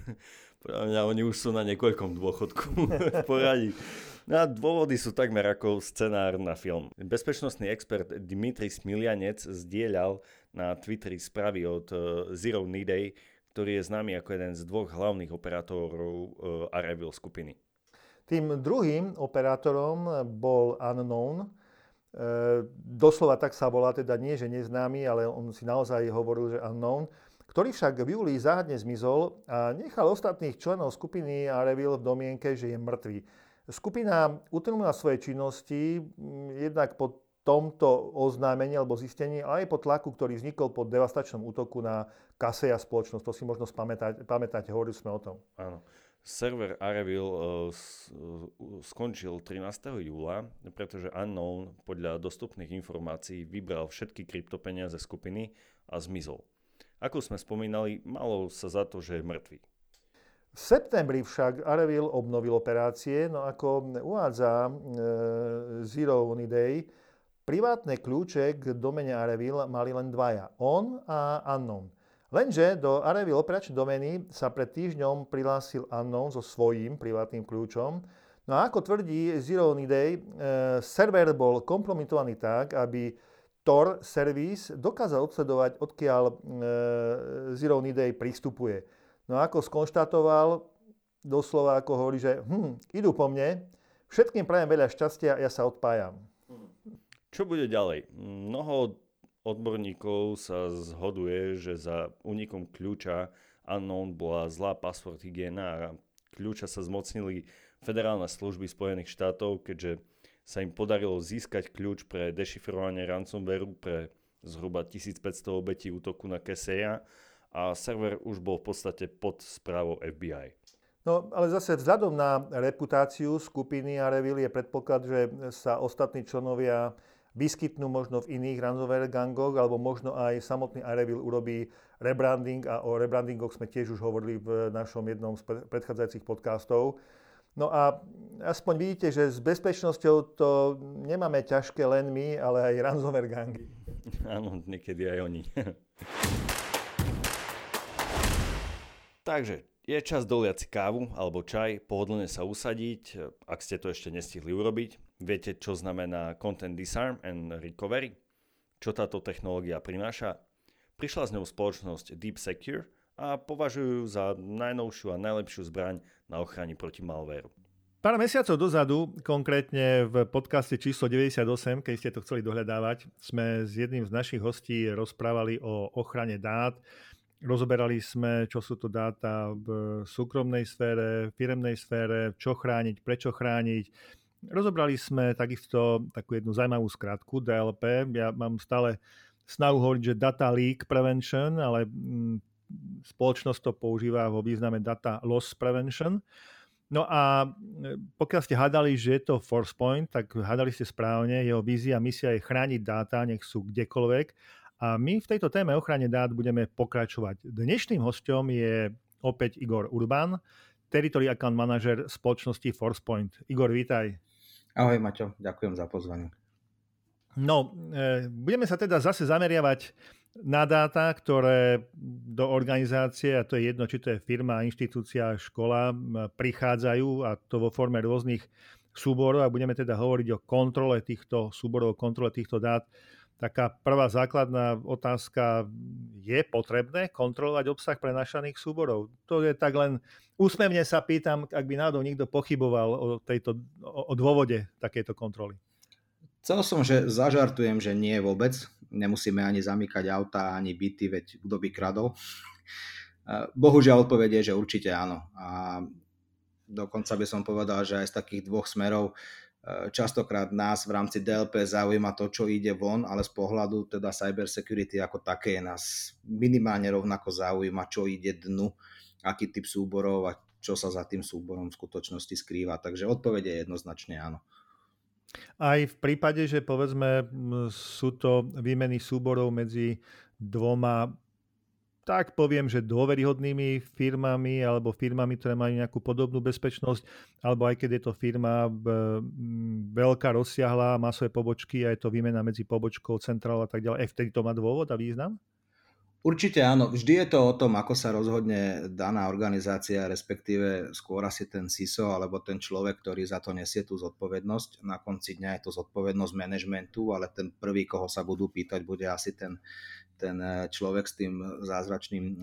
Speaker 2: Podľa mňa oni už sú na niekoľkom dôchodku v poradí. No a dôvody sú takmer ako scenár na film. Bezpečnostný expert Dimitri Smilianec zdieľal na Twitteri správy od eh, Zero Knee Day, ktorý je známy ako jeden z dvoch hlavných operátorov eh, Arevil skupiny.
Speaker 1: Tým druhým operátorom bol Unknown, E, doslova tak sa volá, teda nie, že neznámy, ale on si naozaj hovoril, že unknown, ktorý však v júli záhadne zmizol a nechal ostatných členov skupiny Arevil v domienke, že je mŕtvý. Skupina utrnula svoje činnosti jednak po tomto oznámení alebo zistení, ale aj po tlaku, ktorý vznikol po devastačnom útoku na Kaseja spoločnosť. To si možno pamätáte, hovorili sme o tom.
Speaker 2: Áno. Server Arevil uh, skončil 13. júla, pretože Unknown podľa dostupných informácií vybral všetky kryptopeniaze skupiny a zmizol. Ako sme spomínali, malo sa za to, že je mŕtvý.
Speaker 1: V septembri však Arevil obnovil operácie, no ako uvádza e, Zero One Day, privátne kľúče k domene Arevil mali len dvaja, on a Unknown. Lenže do Arevil operačnej domény sa pred týždňom prihlásil Unknown so svojím privátnym kľúčom. No a ako tvrdí Zero Day, e, server bol kompromitovaný tak, aby Tor servis dokázal odsledovať, odkiaľ e, Zero Day pristupuje. No a ako skonštatoval, doslova ako hovorí, že hm, idú po mne, všetkým prajem veľa šťastia, ja sa odpájam.
Speaker 2: Čo bude ďalej? Mnoho odborníkov sa zhoduje, že za únikom kľúča Unknown bola zlá password hygiena a kľúča sa zmocnili federálne služby Spojených štátov, keďže sa im podarilo získať kľúč pre dešifrovanie ransomwareu pre zhruba 1500 obetí útoku na Keseya a server už bol v podstate pod správou FBI.
Speaker 1: No, ale zase vzhľadom na reputáciu skupiny Arevil je predpoklad, že sa ostatní členovia vyskytnú možno v iných ransomware gangoch, alebo možno aj samotný Arevil urobí rebranding a o rebrandingoch sme tiež už hovorili v našom jednom z predchádzajúcich podcastov. No a aspoň vidíte, že s bezpečnosťou to nemáme ťažké len my, ale aj ransomware gangy.
Speaker 2: Áno, niekedy aj oni. Takže je čas doliať si kávu alebo čaj, pohodlne sa usadiť, ak ste to ešte nestihli urobiť. Viete, čo znamená Content Disarm and Recovery? Čo táto technológia prináša? Prišla s ňou spoločnosť Deep Secure a považujú za najnovšiu a najlepšiu zbraň na ochrane proti malvéru.
Speaker 1: Pár mesiacov dozadu, konkrétne v podcaste číslo 98, keď ste to chceli dohľadávať, sme s jedným z našich hostí rozprávali o ochrane dát, Rozoberali sme, čo sú to dáta v súkromnej sfére, firemnej sfére, čo chrániť, prečo chrániť. Rozobrali sme takisto takú jednu zaujímavú skratku DLP. Ja mám stále snahu hovoriť, že Data Leak Prevention, ale mm, spoločnosť to používa vo význame Data Loss Prevention. No a e, pokiaľ ste hádali, že je to Force Point, tak hádali ste správne. Jeho vízia, misia je chrániť dáta, nech sú kdekoľvek a my v tejto téme ochrane dát budeme pokračovať. Dnešným hostom je opäť Igor Urban, Territory Account Manager spoločnosti ForcePoint. Igor, vítaj.
Speaker 4: Ahoj Maťo, ďakujem za pozvanie.
Speaker 1: No, e, budeme sa teda zase zameriavať na dáta, ktoré do organizácie, a to je jedno, či to je firma, inštitúcia, škola, prichádzajú a to vo forme rôznych súborov a budeme teda hovoriť o kontrole týchto súborov, o kontrole týchto dát taká prvá základná otázka, je potrebné kontrolovať obsah prenašaných súborov? To je tak len úsmevne sa pýtam, ak by náhodou niekto pochyboval o, tejto, o, o dôvode takejto kontroly.
Speaker 4: Chcel som, že zažartujem, že nie vôbec. Nemusíme ani zamykať auta, ani byty, veď kto by kradol. Bohužiaľ odpovedie, že určite áno. A dokonca by som povedal, že aj z takých dvoch smerov častokrát nás v rámci DLP zaujíma to, čo ide von, ale z pohľadu teda cyber security ako také nás minimálne rovnako zaujíma, čo ide dnu, aký typ súborov a čo sa za tým súborom v skutočnosti skrýva. Takže odpovede je jednoznačne áno.
Speaker 1: Aj v prípade, že povedzme sú to výmeny súborov medzi dvoma tak poviem, že dôveryhodnými firmami alebo firmami, ktoré majú nejakú podobnú bezpečnosť, alebo aj keď je to firma veľká, rozsiahla, má svoje pobočky a je to výmena medzi pobočkou, centrálou a tak ďalej, aj vtedy to má dôvod a význam?
Speaker 4: Určite áno. Vždy je to o tom, ako sa rozhodne daná organizácia, respektíve skôr asi ten CISO alebo ten človek, ktorý za to nesie tú zodpovednosť. Na konci dňa je to zodpovednosť manažmentu, ale ten prvý, koho sa budú pýtať, bude asi ten ten eh, človek s tým zázračným eh,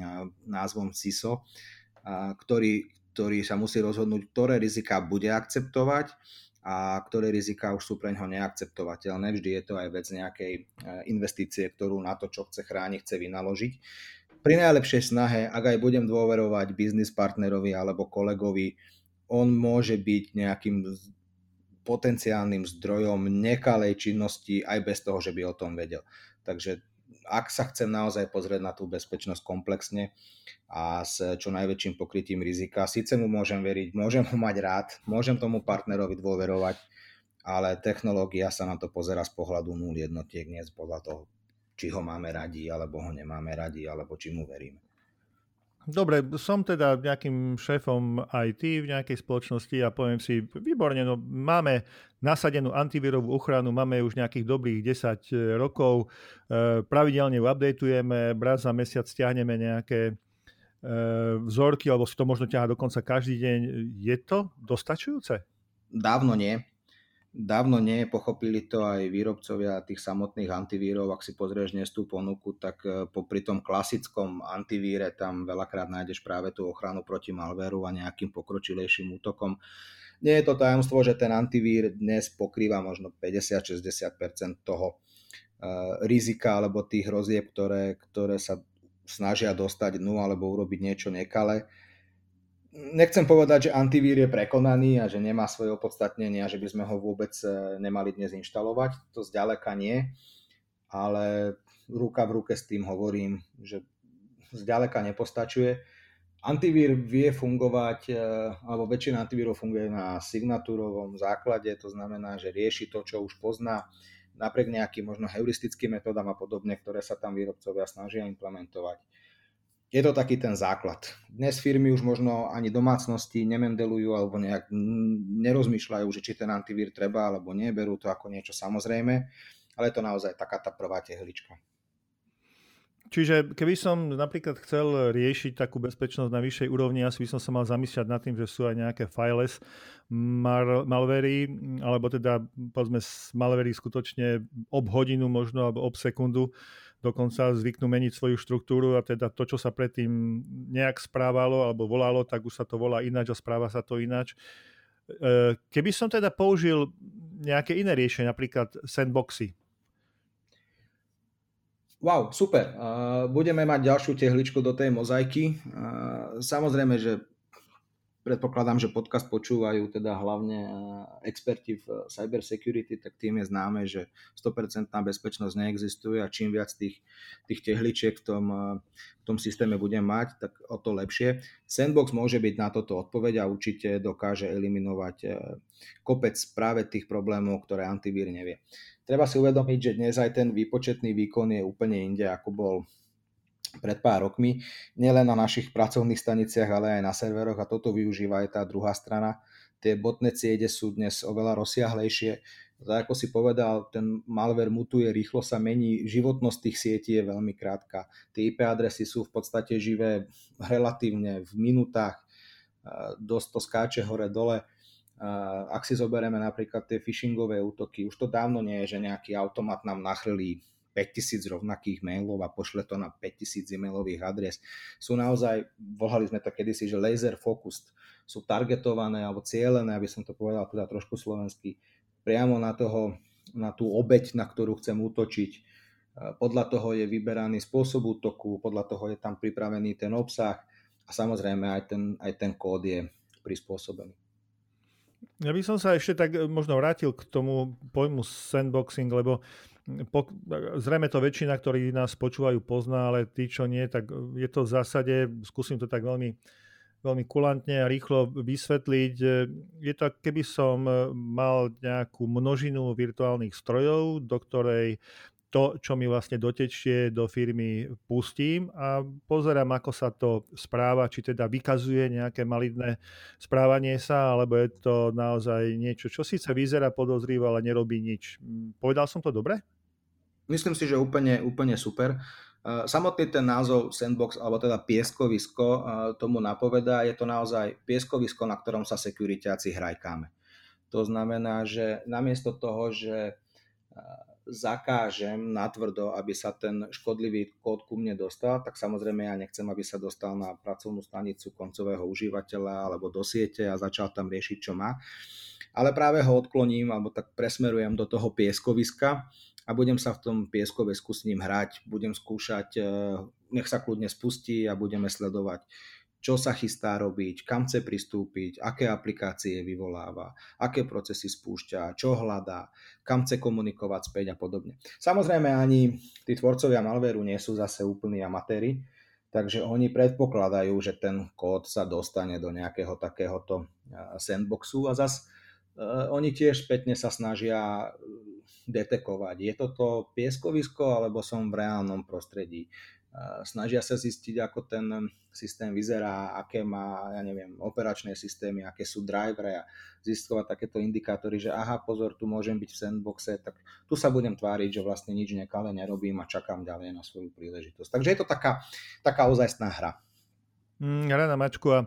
Speaker 4: názvom CISO, ktorý, ktorý sa musí rozhodnúť, ktoré rizika bude akceptovať a ktoré rizika už sú pre neho neakceptovateľné. Vždy je to aj vec nejakej eh, investície, ktorú na to, čo chce chrániť, chce vynaložiť. Pri najlepšej snahe, ak aj budem dôverovať biznis partnerovi alebo kolegovi, on môže byť nejakým potenciálnym zdrojom nekalej činnosti aj bez toho, že by o tom vedel. Takže ak sa chcem naozaj pozrieť na tú bezpečnosť komplexne a s čo najväčším pokrytím rizika, síce mu môžem veriť, môžem ho mať rád, môžem tomu partnerovi dôverovať, ale technológia sa na to pozera z pohľadu nul jednotiek, nie z podľa toho, či ho máme radi, alebo ho nemáme radi, alebo či mu veríme.
Speaker 1: Dobre, som teda nejakým šéfom IT v nejakej spoločnosti a poviem si, výborne, no máme nasadenú antivírovú ochranu, máme už nejakých dobrých 10 e, rokov, e, pravidelne ju updateujeme, raz za mesiac stiahneme nejaké e, vzorky, alebo si to možno ťaha dokonca každý deň. Je to dostačujúce?
Speaker 4: Dávno nie. Dávno nie, pochopili to aj výrobcovia tých samotných antivírov. Ak si pozrieš dnes tú ponuku, tak e, popri tom klasickom antivíre tam veľakrát nájdeš práve tú ochranu proti malvéru a nejakým pokročilejším útokom. Nie je to tajomstvo, že ten antivír dnes pokrýva možno 50-60% toho e, rizika alebo tých hrozieb, ktoré, ktoré sa snažia dostať dnu alebo urobiť niečo nekale nechcem povedať, že antivír je prekonaný a že nemá svoje opodstatnenie a že by sme ho vôbec e, nemali dnes inštalovať. To zďaleka nie, ale ruka v ruke s tým hovorím, že zďaleka nepostačuje. Antivír vie fungovať, e, alebo väčšina antivírov funguje na signatúrovom základe, to znamená, že rieši to, čo už pozná, napriek nejakým možno heuristickým metodám a podobne, ktoré sa tam výrobcovia snažia implementovať je to taký ten základ. Dnes firmy už možno ani domácnosti nemendelujú alebo nejak nerozmýšľajú, že či ten antivír treba alebo nie, berú to ako niečo samozrejme, ale je to naozaj taká tá prvá tehlička.
Speaker 1: Čiže keby som napríklad chcel riešiť takú bezpečnosť na vyššej úrovni, asi by som sa mal zamyslieť nad tým, že sú aj nejaké files mal- malvery, alebo teda povedzme malvery skutočne ob hodinu možno, alebo ob sekundu, dokonca zvyknú meniť svoju štruktúru a teda to, čo sa predtým nejak správalo alebo volalo, tak už sa to volá ináč a správa sa to ináč. E, keby som teda použil nejaké iné riešenie, napríklad sandboxy.
Speaker 4: Wow, super. Budeme mať ďalšiu tehličku do tej mozaiky. Samozrejme, že predpokladám, že podcast počúvajú teda hlavne eh, experti v cyber security, tak tým je známe, že 100% bezpečnosť neexistuje a čím viac tých, tých tehličiek v tom, eh, v tom systéme budem mať, tak o to lepšie. Sandbox môže byť na toto odpoveď a určite dokáže eliminovať kopec práve tých problémov, ktoré antivír nevie. Treba si uvedomiť, že dnes aj ten výpočetný výkon je úplne inde, ako bol pred pár rokmi, nielen na našich pracovných staniciach, ale aj na serveroch a toto využíva aj tá druhá strana. Tie botnet siede sú dnes oveľa rozsiahlejšie. Tak ako si povedal, ten malware mutuje, rýchlo sa mení, životnosť tých sietí je veľmi krátka. Tie IP adresy sú v podstate živé relatívne v minútach, dosť to skáče hore-dole. Ak si zoberieme napríklad tie phishingové útoky, už to dávno nie je, že nejaký automat nám nachrlí 5000 rovnakých mailov a pošle to na 5000 e-mailových adres. Sú naozaj, volali sme to kedysi, že laser focused, sú targetované alebo cieľené, aby som to povedal teda trošku slovensky, priamo na, toho, na tú obeď, na ktorú chcem útočiť. Podľa toho je vyberaný spôsob útoku, podľa toho je tam pripravený ten obsah a samozrejme aj ten, aj ten kód je prispôsobený.
Speaker 1: Ja by som sa ešte tak možno vrátil k tomu pojmu sandboxing, lebo po, zrejme to väčšina, ktorí nás počúvajú, pozná, ale tí, čo nie, tak je to v zásade, skúsim to tak veľmi, veľmi kulantne a rýchlo vysvetliť. Je to, keby som mal nejakú množinu virtuálnych strojov, do ktorej to, čo mi vlastne dotečie do firmy, pustím a pozerám, ako sa to správa, či teda vykazuje nejaké maligné správanie sa, alebo je to naozaj niečo, čo síce vyzerá podozrivo, ale nerobí nič. Povedal som to dobre?
Speaker 4: Myslím si, že úplne, úplne super. Samotný ten názov sandbox, alebo teda pieskovisko, tomu napovedá, je to naozaj pieskovisko, na ktorom sa sekuritáci hrajkáme. To znamená, že namiesto toho, že zakážem natvrdo, aby sa ten škodlivý kód ku mne dostal, tak samozrejme ja nechcem, aby sa dostal na pracovnú stanicu koncového užívateľa alebo do siete a začal tam riešiť, čo má. Ale práve ho odkloním alebo tak presmerujem do toho pieskoviska a budem sa v tom pieskovisku s ním hrať, budem skúšať, eh, nech sa kľudne spustí a budeme sledovať čo sa chystá robiť, kam chce pristúpiť, aké aplikácie vyvoláva, aké procesy spúšťa, čo hľadá, kam chce komunikovať späť a podobne. Samozrejme ani tí tvorcovia malvéru nie sú zase úplní amatéri, takže oni predpokladajú, že ten kód sa dostane do nejakého takéhoto sandboxu a zase oni tiež spätne sa snažia detekovať, je toto pieskovisko alebo som v reálnom prostredí snažia sa zistiť, ako ten systém vyzerá, aké má, ja neviem, operačné systémy, aké sú drivery a zistovať takéto indikátory, že aha, pozor, tu môžem byť v sandboxe, tak tu sa budem tváriť, že vlastne nič nekalé nerobím a čakám ďalej na svoju príležitosť. Takže je to taká, taká ozajstná hra.
Speaker 1: Mm, Rana Mačku a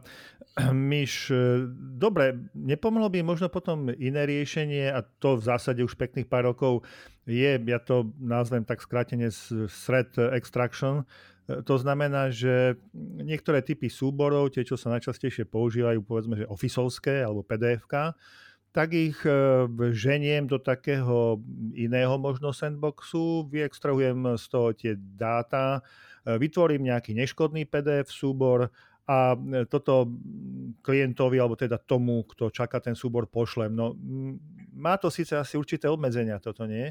Speaker 1: Myš, e, dobre, nepomohlo by možno potom iné riešenie a to v zásade už pekných pár rokov je, ja to nazvem tak skrátene thread extraction, e, to znamená, že niektoré typy súborov, tie, čo sa najčastejšie používajú, povedzme, že ofisovské alebo pdf tak ich e, ženiem do takého iného možno sandboxu, vyextrahujem z toho tie dáta, vytvorím nejaký neškodný PDF súbor a e, toto klientovi, alebo teda tomu, kto čaká ten súbor, pošlem. No, má to síce asi určité obmedzenia, toto nie?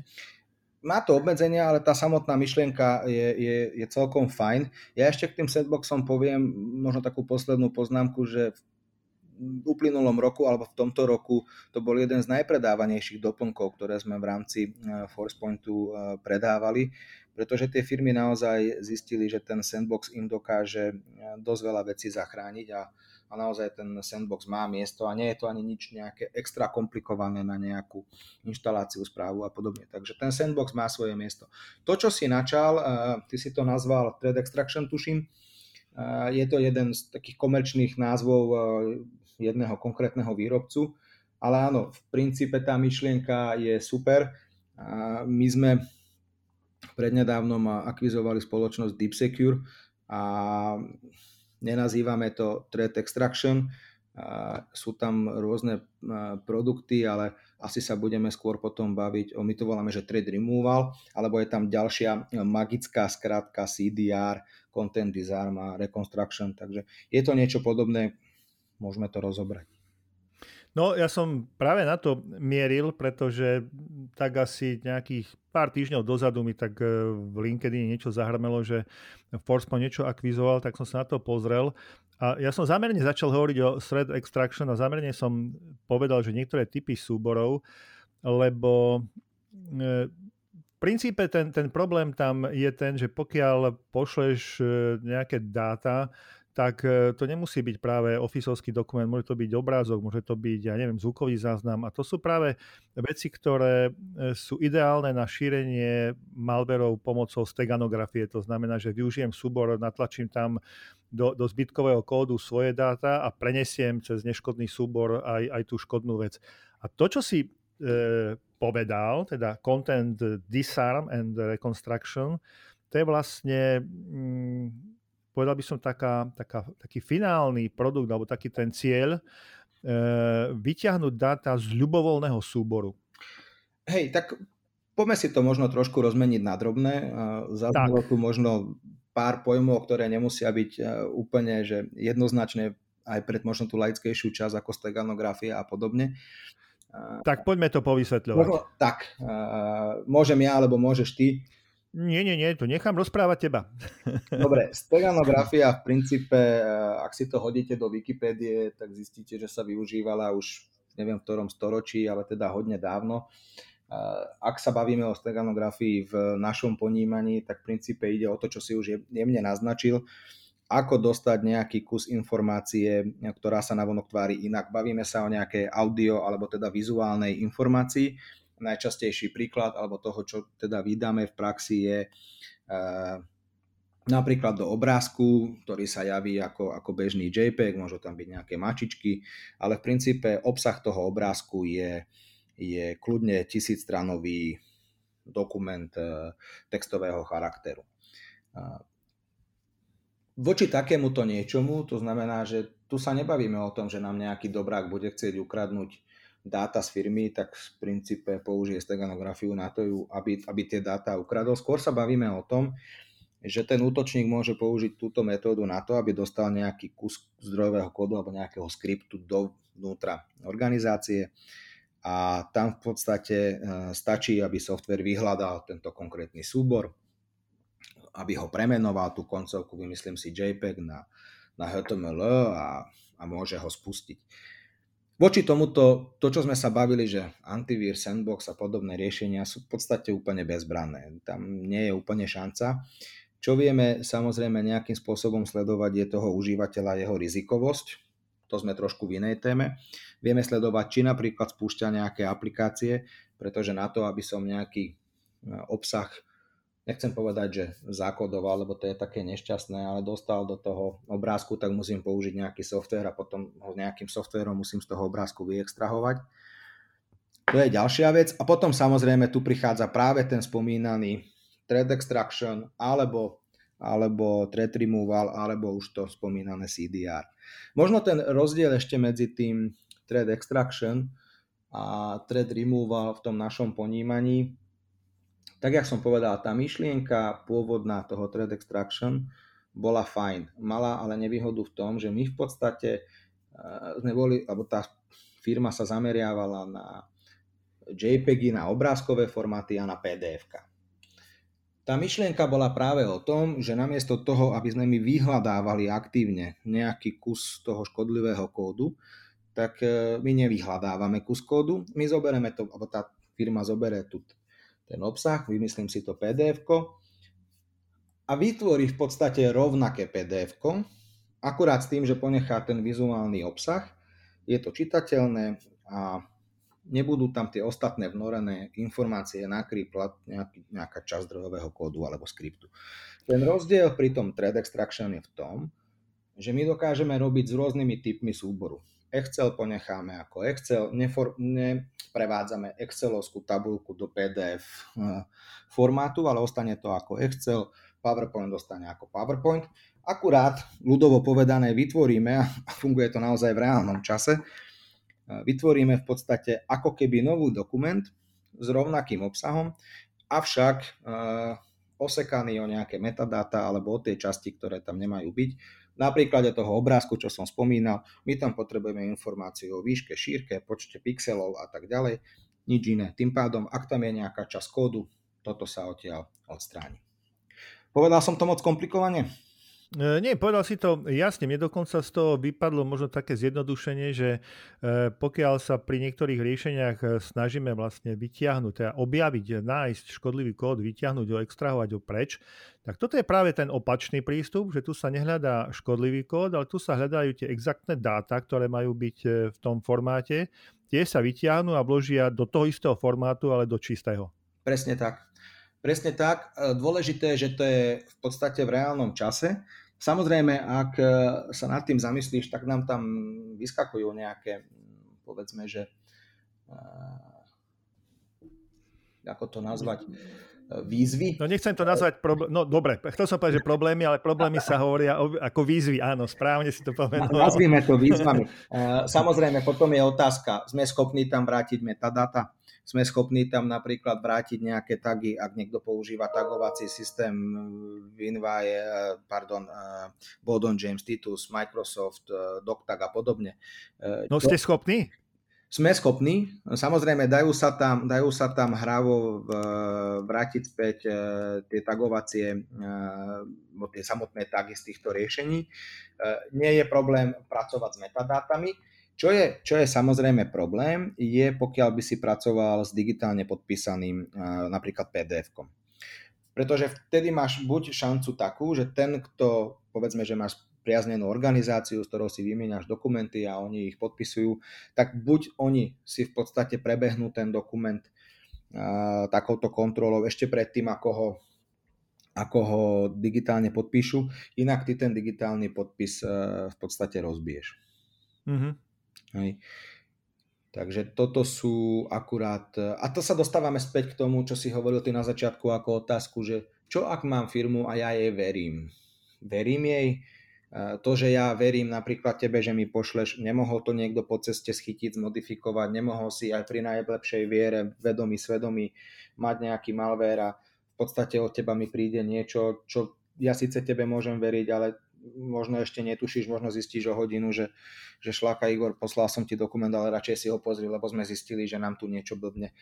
Speaker 4: Má to obmedzenia, ale tá samotná myšlienka je, je, je celkom fajn. Ja ešte k tým setboxom poviem možno takú poslednú poznámku, že v uplynulom roku alebo v tomto roku to bol jeden z najpredávanejších doplnkov, ktoré sme v rámci e, ForcePointu e, predávali pretože tie firmy naozaj zistili, že ten sandbox im dokáže eh, dosť veľa vecí zachrániť a, a naozaj ten sandbox má miesto a nie je to ani nič nejaké extra komplikované na nejakú inštaláciu, správu a podobne. Takže ten sandbox má svoje miesto. To, čo si načal, ty si to nazval Thread Extraction, tuším, je to jeden z takých komerčných názvov jedného konkrétneho výrobcu, ale áno, v princípe tá myšlienka je super. My sme Prednedávnom akvizovali spoločnosť Deep Secure a nenazývame to threat extraction, sú tam rôzne produkty, ale asi sa budeme skôr potom baviť o, my to voláme, že thread removal, alebo je tam ďalšia magická skratka CDR, content disarm a reconstruction, takže je to niečo podobné, môžeme to rozobrať.
Speaker 1: No ja som práve na to mieril, pretože tak asi nejakých pár týždňov dozadu mi tak e, v LinkedIn niečo zahrmelo, že Forcepoint niečo akvizoval, tak som sa na to pozrel. A ja som zamerne začal hovoriť o thread extraction a zamerne som povedal, že niektoré typy súborov, lebo e, v princípe ten, ten problém tam je ten, že pokiaľ pošleš e, nejaké dáta, tak e, to nemusí byť práve ofisovský dokument, môže to byť obrázok, môže to byť, ja neviem, zvukový záznam a to sú práve veci, ktoré e, sú ideálne na šírenie malverov pomocou steganografie, to znamená, že využijem súbor, natlačím tam do, do zbytkového kódu svoje dáta a prenesiem cez neškodný súbor aj, aj tú škodnú vec. A to, čo si e, povedal, teda content disarm and reconstruction, to je vlastne mm, povedal by som, taká, taká, taký finálny produkt alebo taký ten cieľ, e, vyťahnuť dáta z ľubovoľného súboru.
Speaker 4: Hej, tak poďme si to možno trošku rozmeniť na drobné. Zaznelo tu možno pár pojmov, ktoré nemusia byť e, úplne že jednoznačne aj pred možno tú laickejšiu časť ako steganografia a podobne.
Speaker 1: Tak poďme to povysvetľovať.
Speaker 4: Možno, tak, môžem ja, alebo môžeš ty.
Speaker 1: Nie, nie, nie, to nechám rozprávať teba.
Speaker 4: Dobre, steganografia v princípe, ak si to hodíte do Wikipédie, tak zistíte, že sa využívala už neviem v ktorom storočí, ale teda hodne dávno. Ak sa bavíme o steganografii v našom ponímaní, tak v princípe ide o to, čo si už jemne naznačil ako dostať nejaký kus informácie, ktorá sa navonok tvári inak. Bavíme sa o nejakej audio alebo teda vizuálnej informácii. Najčastejší príklad alebo toho, čo teda vydáme v praxi je e, napríklad do obrázku, ktorý sa javí ako, ako bežný JPEG, môžu tam byť nejaké mačičky, ale v princípe obsah toho obrázku je, je kľudne tisícstranový dokument e, textového charakteru. Voči takémuto niečomu, to znamená, že tu sa nebavíme o tom, že nám nejaký dobrák bude chcieť ukradnúť dáta z firmy, tak v princípe použije steganografiu na to, aby, aby tie dáta ukradol. Skôr sa bavíme o tom, že ten útočník môže použiť túto metódu na to, aby dostal nejaký kus zdrojového kódu alebo nejakého skriptu dovnútra organizácie a tam v podstate e, stačí, aby software vyhľadal tento konkrétny súbor, aby ho premenoval, tú koncovku, vymyslím si JPEG na, na HTML a, a môže ho spustiť. Voči tomuto, to čo sme sa bavili, že antivír, sandbox a podobné riešenia sú v podstate úplne bezbranné. Tam nie je úplne šanca. Čo vieme samozrejme nejakým spôsobom sledovať je toho užívateľa jeho rizikovosť. To sme trošku v inej téme. Vieme sledovať, či napríklad spúšťa nejaké aplikácie, pretože na to, aby som nejaký obsah nechcem povedať, že zakodoval, lebo to je také nešťastné, ale dostal do toho obrázku, tak musím použiť nejaký software a potom ho nejakým softverom musím z toho obrázku vyextrahovať. To je ďalšia vec. A potom samozrejme tu prichádza práve ten spomínaný thread extraction alebo, alebo thread removal alebo už to spomínané CDR. Možno ten rozdiel ešte medzi tým thread extraction a thread removal v tom našom ponímaní tak jak som povedal, tá myšlienka pôvodná toho thread extraction bola fajn. Mala ale nevýhodu v tom, že my v podstate eh, sme boli, alebo tá firma sa zameriavala na JPEGy, na obrázkové formáty a na pdf. Tá myšlienka bola práve o tom, že namiesto toho, aby sme my vyhľadávali aktívne nejaký kus toho škodlivého kódu, tak eh, my nevyhľadávame kus kódu, my zoberieme to, alebo tá firma zoberie tú ten obsah, vymyslím si to pdf a vytvorí v podstate rovnaké pdf akurát s tým, že ponechá ten vizuálny obsah, je to čitateľné a nebudú tam tie ostatné vnorené informácie nakrípať nejaký, nejaká časť zdrojového kódu alebo skriptu. Ten rozdiel pri tom thread extraction je v tom, že my dokážeme robiť s rôznymi typmi súboru. Excel ponecháme ako Excel, nefor, neprevádzame Excelovskú tabulku do PDF eh, formátu, ale ostane to ako Excel, PowerPoint dostane ako PowerPoint. Akurát, ľudovo povedané, vytvoríme, a funguje to naozaj v reálnom čase, eh, vytvoríme v podstate ako keby nový dokument s rovnakým obsahom, avšak eh, osekaný o nejaké metadáta alebo o tie časti, ktoré tam nemajú byť, na príklade toho obrázku, čo som spomínal, my tam potrebujeme informáciu o výške, šírke, počte pixelov a tak ďalej. Nič iné. Tým pádom, ak tam je nejaká časť kódu, toto sa odtiaľ odstráni. Povedal som to moc komplikovane?
Speaker 1: E, nie, povedal si to jasne. Mne dokonca z toho vypadlo možno také zjednodušenie, že e, pokiaľ sa pri niektorých riešeniach e, snažíme vlastne vyťahnuť, teda objaviť, nájsť škodlivý kód, vyťahnuť ho, extrahovať ho preč, tak toto je práve ten opačný prístup, že tu sa nehľadá škodlivý kód, ale tu sa hľadajú tie exaktné dáta, ktoré majú byť v tom formáte. Tie sa vyťahnú a vložia do toho istého formátu, ale do čistého.
Speaker 4: Presne tak. Presne tak. Dôležité je, že to je v podstate v reálnom čase Samozrejme, ak e, sa nad tým zamyslíš, tak nám tam vyskakujú nejaké, povedzme, že e, ako to nazvať, e, výzvy.
Speaker 1: No nechcem to nazvať, problém, no dobre, chcel som povedať, že problémy, ale problémy sa hovoria ako výzvy, áno, správne si to povedal.
Speaker 4: Nazvime to výzvami. Samozrejme, potom je otázka, sme schopní tam vrátiť metadata, sme schopní tam napríklad vrátiť nejaké tagy, ak niekto používa tagovací systém Winvy, pardon, Bodon James Titus, Microsoft, DocTag a podobne.
Speaker 1: No ste schopní?
Speaker 4: sme schopní. Samozrejme, dajú sa tam, dajú sa tam hravo vrátiť späť tie tagovacie, e, tie samotné tagy z týchto riešení. Nie je problém pracovať s metadátami. Čo je, čo je samozrejme problém, je pokiaľ by si pracoval s digitálne podpísaným napríklad PDF-kom. Pretože vtedy máš buď šancu takú, že ten, kto povedzme, že máš priaznenú organizáciu, s ktorou si vymieňaš dokumenty a oni ich podpisujú, tak buď oni si v podstate prebehnú ten dokument uh, takouto kontrolou ešte predtým, ako ho, ako ho digitálne podpíšu, inak ty ten digitálny podpis uh, v podstate rozbiješ. Mm-hmm. Hej. Takže toto sú akurát... A to sa dostávame späť k tomu, čo si hovoril ty na začiatku ako otázku, že čo ak mám firmu a ja jej verím? Verím jej, to, že ja verím napríklad tebe, že mi pošleš, nemohol to niekto po ceste schytiť, zmodifikovať, nemohol si aj pri najlepšej viere, vedomí, svedomí mať nejaký malware a v podstate od teba mi príde niečo, čo ja síce tebe môžem veriť, ale možno ešte netušíš, možno zistíš o hodinu, že, že šláka Igor, poslal som ti dokument, ale radšej si ho pozri, lebo sme zistili, že nám tu niečo blbne.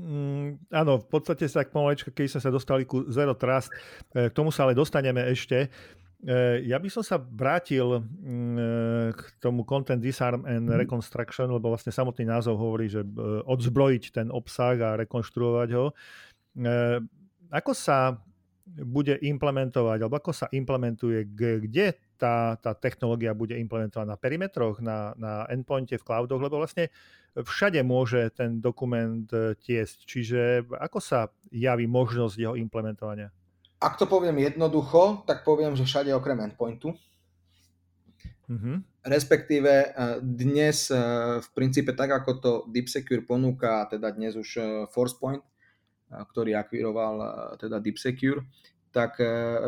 Speaker 1: Mm, áno, v podstate sa tak pomalečka, keď sme sa dostali ku Zero Trust, eh, k tomu sa ale dostaneme ešte. Eh, ja by som sa vrátil mm, eh, k tomu Content Disarm and mhm. Reconstruction, lebo vlastne samotný názov hovorí, že odzbrojiť ten obsah a rekonštruovať ho. Ako sa bude implementovať, alebo ako sa implementuje, kde tá, tá technológia bude implementovaná na perimetroch, na, na endpointe, v cloudoch, lebo vlastne všade môže ten dokument tiesť. Čiže ako sa javí možnosť jeho implementovania?
Speaker 4: Ak to poviem jednoducho, tak poviem, že všade okrem endpointu. Mm-hmm. Respektíve eh, dnes eh, v princípe tak, ako to DeepSecure ponúka, teda dnes už ForcePoint, ktorý akviroval teda DeepSecure, tak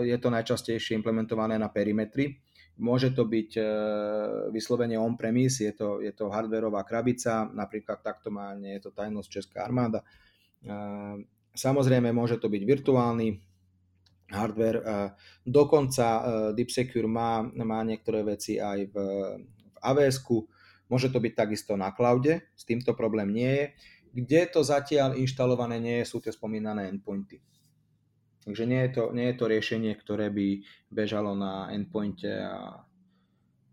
Speaker 4: je to najčastejšie implementované na perimetri. Môže to byť vyslovene on-premise, je to, je to hardwareová krabica, napríklad takto má, nie je to tajnosť Česká armáda. Samozrejme môže to byť virtuálny hardware. Dokonca e, DeepSecure má, má niektoré veci aj v, v avs môže to byť takisto na cloude, s týmto problém nie je. Kde to zatiaľ inštalované nie sú tie spomínané endpointy. Takže nie je to, nie je to riešenie, ktoré by bežalo na endpointe a,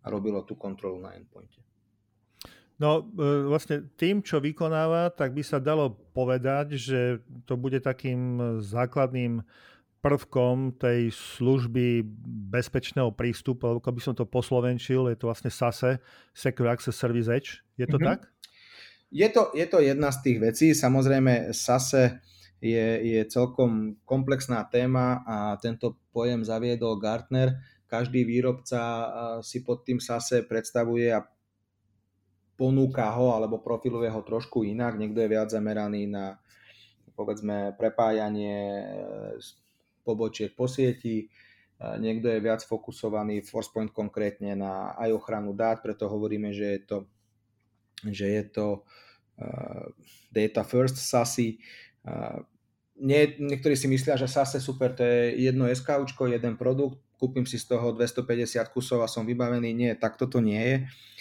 Speaker 4: a robilo tú kontrolu na endpointe.
Speaker 1: No e, vlastne tým, čo vykonáva, tak by sa dalo povedať, že to bude takým základným prvkom tej služby bezpečného prístupu, alebo by som to poslovenčil, je to vlastne SASE, Secure Access Service Edge. Je to mm-hmm. tak?
Speaker 4: Je to, je to jedna z tých vecí. Samozrejme SASE je, je celkom komplexná téma a tento pojem zaviedol Gartner. Každý výrobca si pod tým SASE predstavuje a ponúka ho alebo profiluje ho trošku inak. Niekto je viac zameraný na povedzme prepájanie pobočiek po sieti, niekto je viac fokusovaný ForcePoint konkrétne na aj ochranu dát, preto hovoríme, že je to, že je to uh, data first SASI. Uh, nie, niektorí si myslia, že SASE super, to je jedno SK, jeden produkt, kúpim si z toho 250 kusov a som vybavený. Nie, takto to nie je.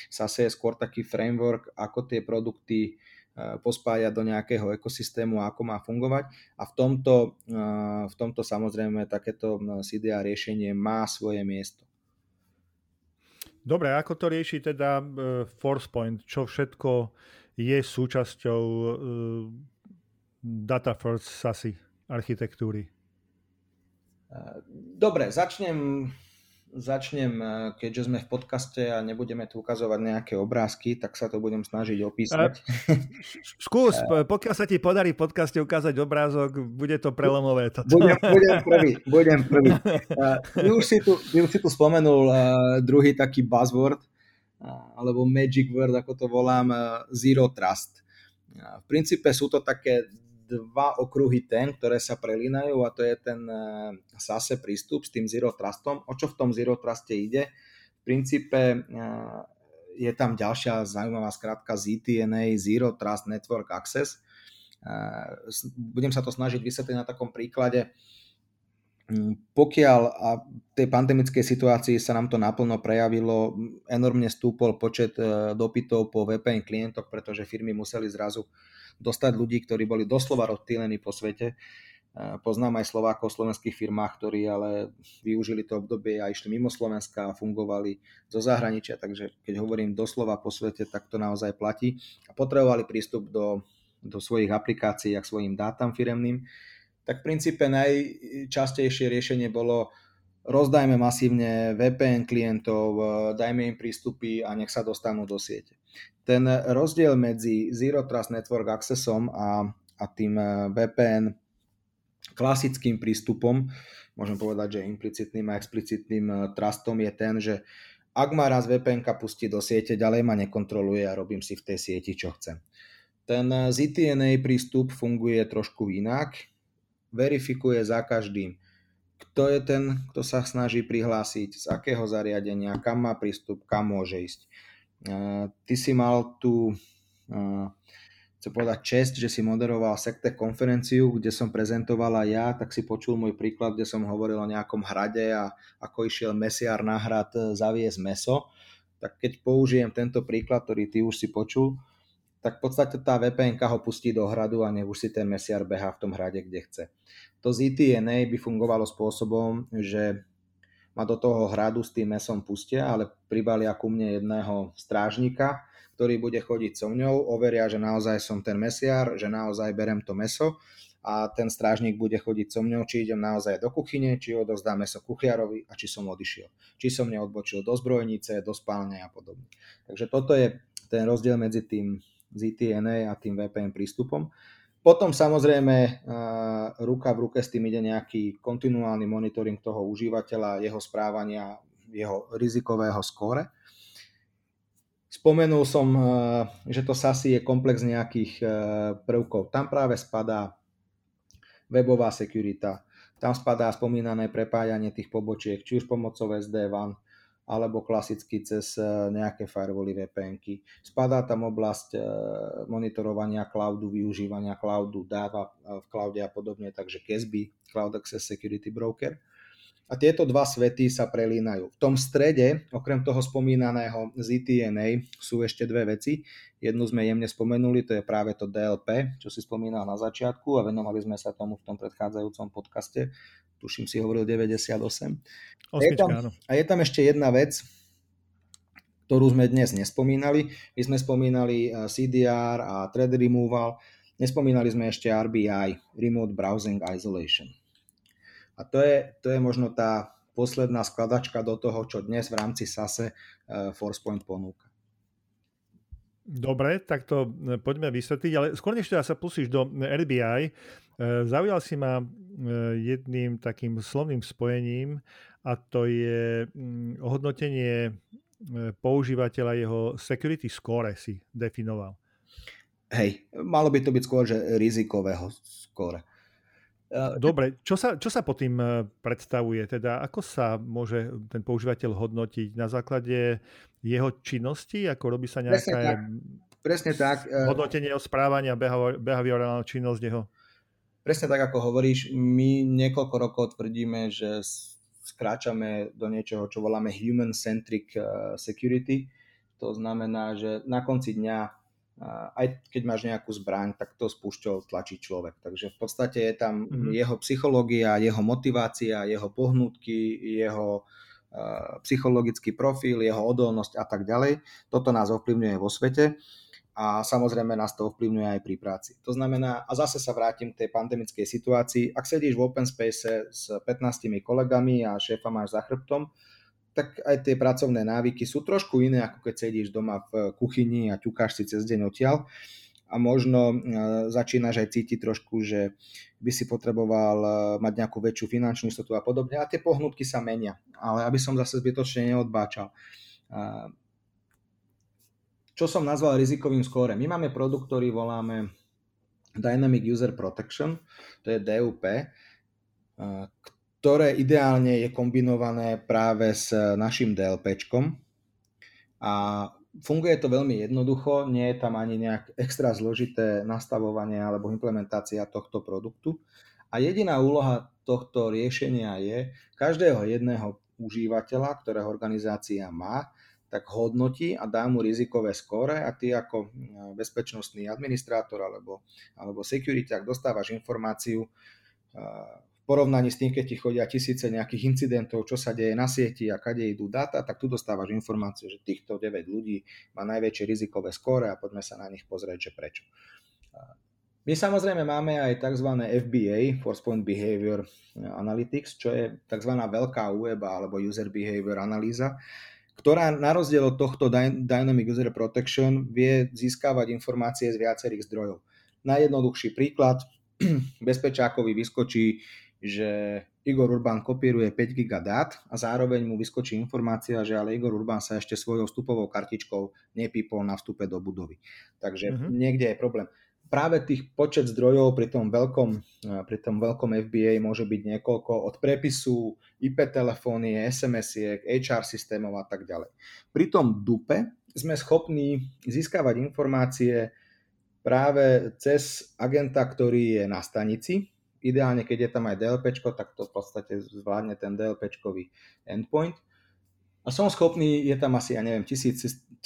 Speaker 4: SASE je skôr taký framework, ako tie produkty pospájať do nejakého ekosystému a ako má fungovať. A v tomto, v tomto samozrejme takéto CDA riešenie má svoje miesto.
Speaker 1: Dobre, ako to rieši teda e, ForcePoint? Čo všetko je súčasťou e, Data First SASI architektúry?
Speaker 4: Dobre, začnem začnem, eh, keďže sme v podcaste a nebudeme tu ukazovať nejaké obrázky, tak sa to budem snažiť opísať.
Speaker 1: Skús, pokiaľ sa ti podarí v podcaste ukázať obrázok, bude to prelomové. Toto.
Speaker 4: Budem, budem prvý, budem prvý. Ty už si tu, ty už si tu spomenul uh, druhý taký buzzword, alebo magic word, ako to volám, zero trust. V princípe sú to také dva okruhy ten, ktoré sa prelínajú a to je ten eh, SASE prístup s tým Zero Trustom. O čo v tom Zero Truste ide? V princípe eh, je tam ďalšia zaujímavá skratka ZTNA, Zero Trust Network Access. Budem sa to snažiť vysvetliť na takom príklade. Mm, pokiaľ a v tej pandemickej situácii sa nám to naplno prejavilo, enormne stúpol počet e, dopytov po VPN klientoch, pretože firmy museli zrazu dostať ľudí, ktorí boli doslova rozptýlení po svete. E, poznám aj Slovákov v slovenských firmách, ktorí ale využili to obdobie a išli mimo Slovenska a fungovali zo zahraničia, takže keď hovorím doslova po svete, tak to naozaj platí. A potrebovali prístup do, do svojich aplikácií a k svojim dátam firemným tak v princípe najčastejšie riešenie bolo rozdajme masívne VPN klientov, e, dajme im prístupy a nech sa dostanú do siete. Ten rozdiel medzi Zero Trust Network Accessom a, a tým e, VPN klasickým prístupom, môžem povedať, že implicitným a explicitným e, trustom je ten, že ak ma raz VPN pustí do siete, ďalej ma nekontroluje a robím si v tej sieti, čo chcem. Ten ZTNA prístup funguje trošku inak verifikuje za každým, kto je ten, kto sa snaží prihlásiť, z akého zariadenia, kam má prístup, kam môže ísť. Ty si mal tu, chcem povedať, čest, že si moderoval sekte konferenciu, kde som prezentovala ja, tak si počul môj príklad, kde som hovoril o nejakom hrade a ako išiel mesiar na hrad zaviesť meso. Tak keď použijem tento príklad, ktorý ty už si počul, tak v podstate tá vpn ho pustí do hradu a nech už si ten mesiar beha v tom hrade, kde chce. To ZTNA by fungovalo spôsobom, že ma do toho hradu s tým mesom pustia, ale pribalia ku mne jedného strážnika, ktorý bude chodiť so mňou, overia, že naozaj som ten mesiar, že naozaj berem to meso a ten strážnik bude chodiť so mňou, či idem naozaj do kuchyne, či odozdám meso kuchiarovi a či som odišiel. Či som neodbočil do zbrojnice, do spálne a podobne. Takže toto je ten rozdiel medzi tým ZTNA a tým VPN prístupom. Potom samozrejme ruka v ruke s tým ide nejaký kontinuálny monitoring toho užívateľa, jeho správania, jeho rizikového skóre. Spomenul som, že to SASI je komplex nejakých prvkov. Tam práve spadá webová sekurita, tam spadá spomínané prepájanie tých pobočiek, či už pomocou SD-WAN, alebo klasicky cez e, nejaké firewally vpn -ky. Spadá tam oblasť e, monitorovania cloudu, využívania cloudu, dáva v cloude a podobne, takže CASB, Cloud Access Security Broker. A tieto dva svety sa prelínajú. V tom strede, okrem toho spomínaného ZTNA, sú ešte dve veci. Jednu sme jemne spomenuli, to je práve to DLP, čo si spomínal na začiatku a venovali sme sa tomu v tom predchádzajúcom podcaste tuším si hovoril 98.
Speaker 1: Osmička, a, je tam,
Speaker 4: a je tam ešte jedna vec, ktorú sme dnes nespomínali. My sme spomínali eh, CDR a thread removal, nespomínali sme ešte RBI, Remote Browsing Isolation. A to je, to je možno tá posledná skladačka do toho, čo dnes v rámci SASE eh, ForcePoint ponúka.
Speaker 1: Dobre, tak to eh, poďme vysvetliť, ale skôr než teda sa pusíš do RBI, zaujal si ma E, jedným takým slovným spojením a to je mm, hodnotenie e, používateľa jeho security score si definoval.
Speaker 4: Hej, malo by to byť skôr, že rizikového score.
Speaker 1: E, Dobre, čo sa, čo sa pod tým predstavuje? Teda ako sa môže ten používateľ hodnotiť? Na základe jeho činnosti? Ako robí sa nejaké
Speaker 4: Presne tak. Presne tak.
Speaker 1: hodnotenie o správania, behaviorálna činnosť jeho?
Speaker 4: presne tak, ako hovoríš, my niekoľko rokov tvrdíme, že skráčame do niečoho, čo voláme human-centric eh, security. To znamená, že na konci dňa, eh, aj keď máš nejakú zbraň, tak to spúšťou tlačí človek. Takže v podstate je tam mm-hmm. jeho psychológia, jeho motivácia, jeho pohnutky, jeho eh, psychologický profil, jeho odolnosť a tak ďalej. Toto nás ovplyvňuje vo svete a samozrejme nás to ovplyvňuje aj pri práci. To znamená, a zase sa vrátim k tej pandemickej situácii, ak sedíš v open space s 15 kolegami a šéfa máš za chrbtom, tak aj tie pracovné návyky sú trošku iné, ako keď sedíš doma v kuchyni a ťukáš si cez deň odtiaľ. A možno e, začínaš aj cítiť trošku, že by si potreboval e, mať nejakú väčšiu finančnú istotu a podobne. A tie pohnutky sa menia. Ale aby som zase zbytočne neodbáčal. Čo som nazval rizikovým skóre. My máme produkt, ktorý voláme Dynamic User Protection, to je DUP, ktoré ideálne je kombinované práve s našim DLPčkom. A funguje to veľmi jednoducho, nie je tam ani nejak extra zložité nastavovanie alebo implementácia tohto produktu. A jediná úloha tohto riešenia je každého jedného užívateľa, ktorého organizácia má, tak hodnotí a dá mu rizikové skóre a ty ako mm, bezpečnostný administrátor alebo, alebo security, ak dostávaš informáciu v porovnaní s tým, keď ti chodia tisíce nejakých incidentov, čo sa deje na sieti a kade idú dáta, tak tu dostávaš informáciu, že týchto 9 ľudí má najväčšie rizikové skóre a poďme sa na nich pozrieť, že prečo. My samozrejme máme aj tzv. FBA, Force Point Behavior Analytics, čo je tzv. veľká web alebo User Behavior analýza, ktorá na rozdiel od tohto Dynamic User Protection vie získavať informácie z viacerých zdrojov. Najjednoduchší príklad, bezpečákovi vyskočí, že Igor Urban kopíruje 5 GB dát a zároveň mu vyskočí informácia, že ale Igor Urban sa ešte svojou vstupovou kartičkou nepípol na vstupe do budovy. Takže uh-huh. niekde je problém práve tých počet zdrojov pri tom veľkom, pri tom veľkom FBA môže byť niekoľko od prepisu, IP telefónie, SMS-iek, HR systémov a tak ďalej. Pri tom dupe sme schopní získavať informácie práve cez agenta, ktorý je na stanici. Ideálne, keď je tam aj DLP, tak to v podstate zvládne ten DLP endpoint. A som schopný, je tam asi, ja neviem, 1700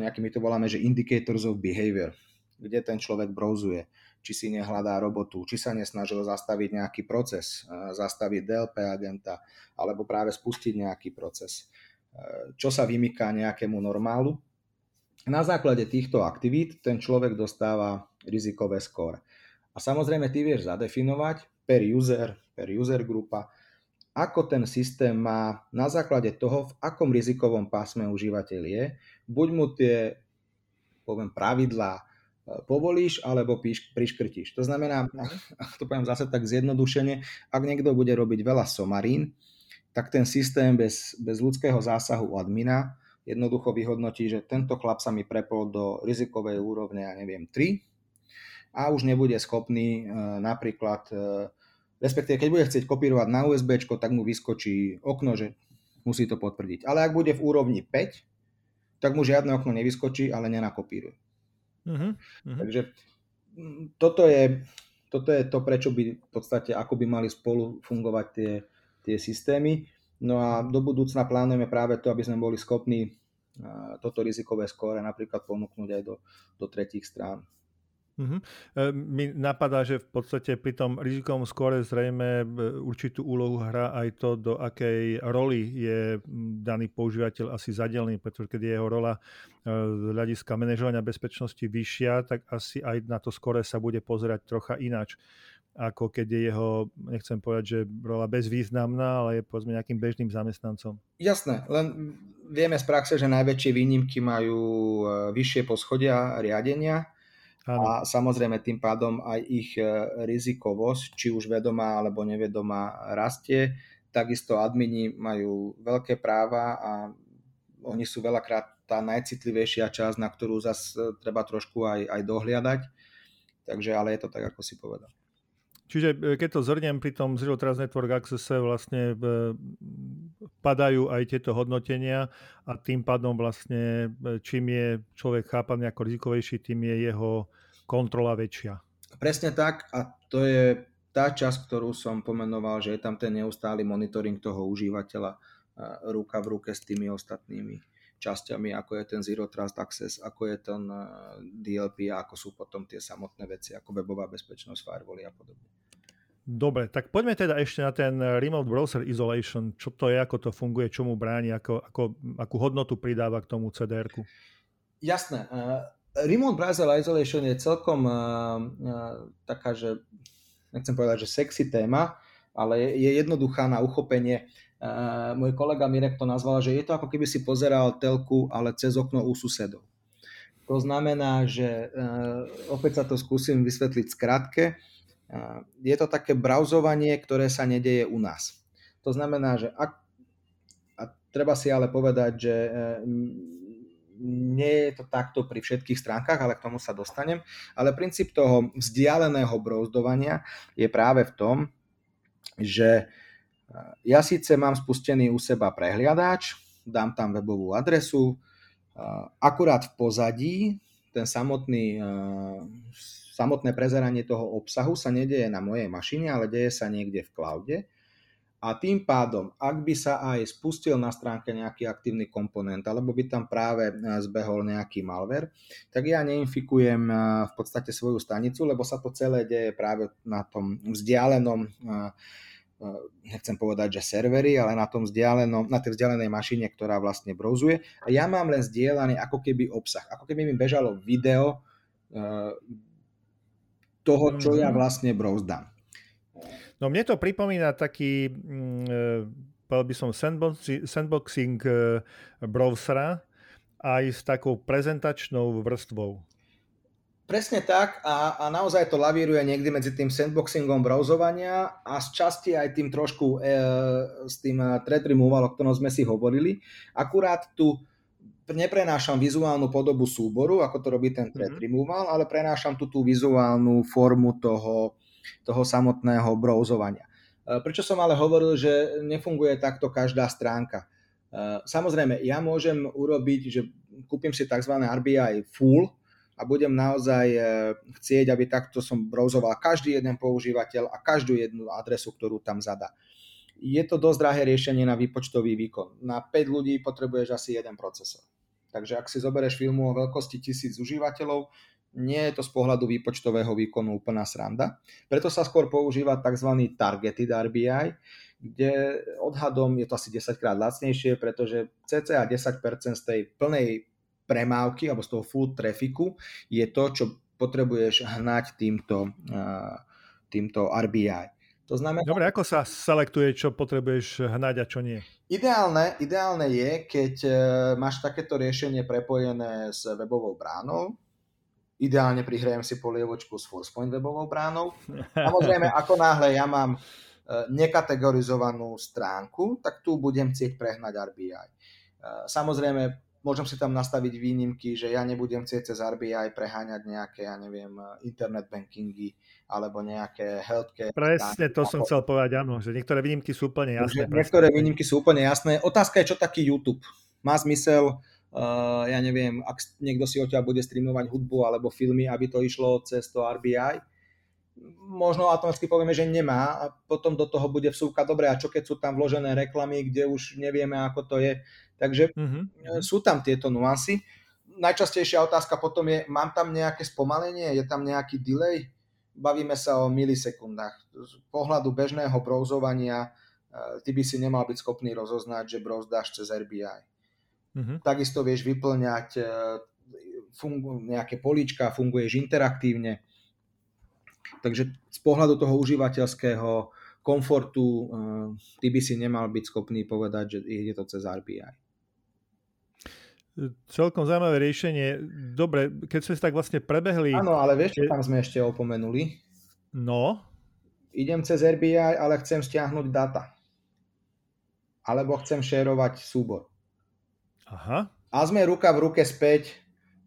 Speaker 4: nejaký, my to voláme, že indicators of behavior kde ten človek browsuje, či si nehľadá robotu, či sa nesnažil zastaviť nejaký proces, zastaviť DLP agenta, alebo práve spustiť nejaký proces, čo sa vymyká nejakému normálu. Na základe týchto aktivít ten človek dostáva rizikové skóre. A samozrejme ty vieš zadefinovať per user, per user grupa, ako ten systém má na základe toho, v akom rizikovom pásme užívateľ je, buď mu tie poviem, pravidlá povolíš alebo píš, priškrtíš. To znamená, ak to poviem zase tak zjednodušene, ak niekto bude robiť veľa somarín, tak ten systém bez, bez ľudského zásahu admina jednoducho vyhodnotí, že tento chlap sa mi prepol do rizikovej úrovne, ja neviem, 3 a už nebude schopný e, napríklad, e, respektíve keď bude chcieť kopírovať na USB, tak mu vyskočí okno, že musí to potvrdiť. Ale ak bude v úrovni 5, tak mu žiadne okno nevyskočí, ale nenakopíruje. Uh-huh, uh-huh. Takže mm, toto je, toto je to, prečo by v podstate, ako by mali spolu fungovať tie, tie systémy. No a do budúcna plánujeme práve to, aby sme boli schopní toto rizikové skóre napríklad ponúknuť aj do, do tretích strán.
Speaker 1: Uh-huh. Mi napadá, že v podstate pri tom rizikovom skore zrejme e, určitú úlohu hrá aj to, do akej roli je daný používateľ asi zadelený, pretože keď je jeho rola e, z hľadiska manažovania bezpečnosti vyššia, tak asi aj na to skore sa bude pozerať trocha ináč ako keď je jeho, nechcem povedať, že rola bezvýznamná, ale je povedzme nejakým bežným zamestnancom.
Speaker 4: Jasné, len vieme z praxe, že najväčšie výnimky majú vyššie poschodia riadenia, Ano. A samozrejme tým pádom aj ich e, rizikovosť, či už vedomá alebo nevedomá, rastie. Takisto admini majú veľké práva a oni sú veľakrát tá najcitlivejšia časť, na ktorú zase treba trošku aj, aj dohliadať. Takže ale je to tak, ako si povedal.
Speaker 1: Čiže e, keď to zhrniem, pri tom Zero Trust Network Access vlastne e, padajú aj tieto hodnotenia a tým pádom vlastne čím je človek chápaný ako rizikovejší, tým je jeho kontrola väčšia.
Speaker 4: Presne tak a to je tá časť, ktorú som pomenoval, že je tam ten neustály monitoring toho užívateľa ruka v ruke s tými ostatnými časťami, ako je ten Zero Trust Access, ako je ten DLP a ako sú potom tie samotné veci, ako webová bezpečnosť, firewally a podobne.
Speaker 1: Dobre, tak poďme teda ešte na ten Remote Browser Isolation. Čo to je, ako to funguje, čo mu bráni, ako, ako, akú hodnotu pridáva k tomu CDR-ku?
Speaker 4: Jasné. Remote Browser Isolation je celkom uh, uh, taká, že nechcem povedať, že sexy téma, ale je, je jednoduchá na uchopenie. Uh, môj kolega Mirek to nazval, že je to ako keby si pozeral telku, ale cez okno u susedov. To znamená, že uh, opäť sa to skúsim vysvetliť skratke. Uh, je to také brauzovanie, ktoré sa nedeje u nás. To znamená, že ak, a treba si ale povedať, že nie je to takto pri všetkých stránkach, ale k tomu sa dostanem. Ale princíp toho vzdialeného browsdovania je práve v tom, že ja síce mám spustený u seba prehliadač, dám tam webovú adresu, Akurát v pozadí ten samotný, samotné prezeranie toho obsahu sa nedieje na mojej mašine, ale deje sa niekde v cloude a tým pádom, ak by sa aj spustil na stránke nejaký aktívny komponent, alebo by tam práve e, zbehol nejaký malware, tak ja neinfikujem e, v podstate svoju stanicu, lebo sa to celé deje práve na tom vzdialenom e, nechcem povedať, že servery, ale na, tom vzdialenom, na tej vzdialenej mašine, ktorá vlastne browzuje. A ja mám len zdieľaný ako keby obsah. Ako keby mi bežalo video toho, čo ja mhm. vlastne browsdám.
Speaker 1: No mne to pripomína taký, mm, e, povedal by som, sandboxing e, browsera aj s takou prezentačnou vrstvou.
Speaker 4: Presne tak a, a naozaj to lavíruje niekdy medzi tým sandboxingom browsovania a z časti aj tým trošku e, s tým e, thread removal, o ktorom sme si hovorili. Akurát tu neprenášam vizuálnu podobu súboru, ako to robí ten thread mm-hmm. removal, ale prenášam tu tú vizuálnu formu toho, toho samotného browsovania. E, prečo som ale hovoril, že nefunguje takto každá stránka? E, samozrejme, ja môžem urobiť, že kúpim si tzv. RBI full a budem naozaj e, chcieť, aby takto som browsoval každý jeden používateľ a každú jednu adresu, ktorú tam zadá. Je to dosť drahé riešenie na výpočtový výkon. Na 5 ľudí potrebuješ asi jeden procesor. Takže ak si zoberieš filmu o veľkosti tisíc užívateľov, nie je to z pohľadu výpočtového výkonu úplná sranda. Preto sa skôr používa tzv. targeted RBI, kde odhadom je to asi 10 krát lacnejšie, pretože cca 10% z tej plnej premávky alebo z toho full trafiku je to, čo potrebuješ hnať týmto, týmto RBI.
Speaker 1: To znamená... Dobre, ako sa selektuje, čo potrebuješ hnať a čo nie?
Speaker 4: Ideálne, ideálne je, keď e, máš takéto riešenie prepojené s webovou bránou, Ideálne prihrajem si polievočku s Forcepoint webovou bránou. Samozrejme, ako náhle ja mám e, nekategorizovanú stránku, tak tu budem chcieť prehnať RBI. E, samozrejme, môžem si tam nastaviť výnimky, že ja nebudem chcieť cez RBI preháňať nejaké, ja neviem, internet bankingy alebo nejaké healthcare.
Speaker 1: Presne to som chcel povedať, áno, že niektoré výnimky sú úplne jasné.
Speaker 4: Niektoré výnimky sú úplne jasné. Otázka je, čo taký YouTube. Má zmysel uh, ja neviem, ak niekto si odtiaľ bude streamovať hudbu alebo filmy, aby to išlo cez to RBI, možno automaticky povieme, že nemá a potom do toho bude vsúka dobre a čo keď sú tam vložené reklamy, kde už nevieme, ako to je. Takže mm-hmm. sú tam tieto nuancy. Najčastejšia otázka potom je, mám tam nejaké spomalenie, je tam nejaký delay? Bavíme sa o milisekundách. Z pohľadu bežného browsovania eh, ty by si nemal byť schopný rozoznať, že browsdáš cez RBI. Mm-hmm. Takisto vieš vyplňať e, fungu, nejaké políčka, funguješ interaktívne. Takže z pohľadu toho užívateľského komfortu e, ty by si nemal byť schopný povedať, že ide to cez RBI.
Speaker 1: Celkom zaujímavé riešenie. Dobre, keď sme si tak vlastne prebehli...
Speaker 4: Áno, ale vieš, čo tam sme ešte opomenuli?
Speaker 1: No?
Speaker 4: Idem cez RBI, ale chcem stiahnuť data. Alebo chcem šerovať súbor.
Speaker 1: Aha.
Speaker 4: A sme ruka v ruke späť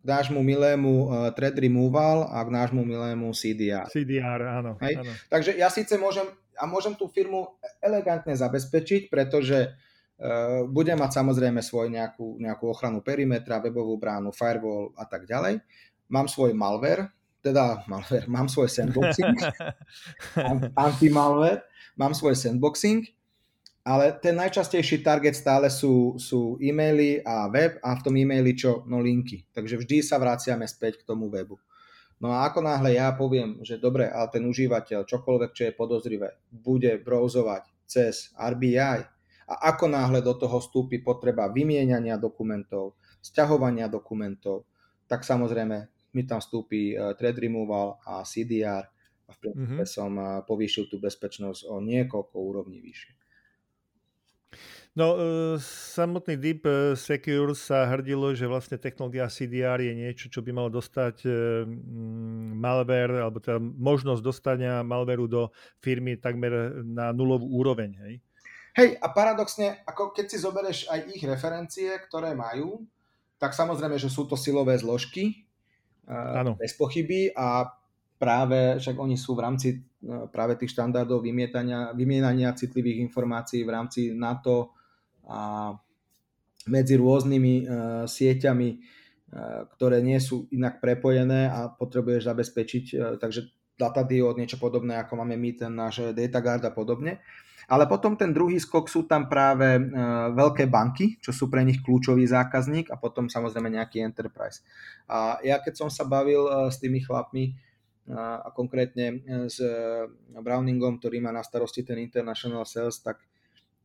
Speaker 4: k nášmu milému uh, thread removal a k nášmu milému CDR.
Speaker 1: CDR, áno,
Speaker 4: Hej? áno. Takže ja síce môžem, a môžem tú firmu elegantne zabezpečiť, pretože uh, budem mať samozrejme svoj nejakú, nejakú ochranu perimetra, webovú bránu, firewall a tak ďalej. Mám svoj malware, teda malware, mám svoj sandboxing, anti-malware, mám svoj sandboxing ale ten najčastejší target stále sú, sú e-maily a web a v tom e-maili čo? No linky. Takže vždy sa vraciame späť k tomu webu. No a ako náhle ja poviem, že dobre, ale ten užívateľ, čokoľvek, čo je podozrivé, bude browsovať cez RBI a ako náhle do toho vstúpi potreba vymieniania dokumentov, sťahovania dokumentov, tak samozrejme mi tam vstúpi uh, thread removal a CDR a v princípe mm-hmm. som uh, povýšil tú bezpečnosť o niekoľko úrovní vyššie.
Speaker 1: No, e, samotný Deep e, Secure sa hrdilo, že vlastne technológia CDR je niečo, čo by malo dostať e, malware, alebo teda možnosť dostania malwareu do firmy takmer na nulovú úroveň. Hej?
Speaker 4: Hej, a paradoxne, ako keď si zoberieš aj ich referencie, ktoré majú, tak samozrejme, že sú to silové zložky, ano. bez pochyby a práve, však oni sú v rámci práve tých štandardov vymienania citlivých informácií v rámci NATO, a medzi rôznymi uh, sieťami, uh, ktoré nie sú inak prepojené a potrebuješ zabezpečiť, takže datadiód, niečo podobné, ako máme my, ten náš DataGuard a podobne. Ale potom ten druhý skok sú tam práve veľké banky, čo sú pre nich kľúčový zákazník a potom samozrejme nejaký enterprise. A ja keď som sa bavil s tými chlapmi a konkrétne s Browningom, ktorý má na starosti ten international sales, tak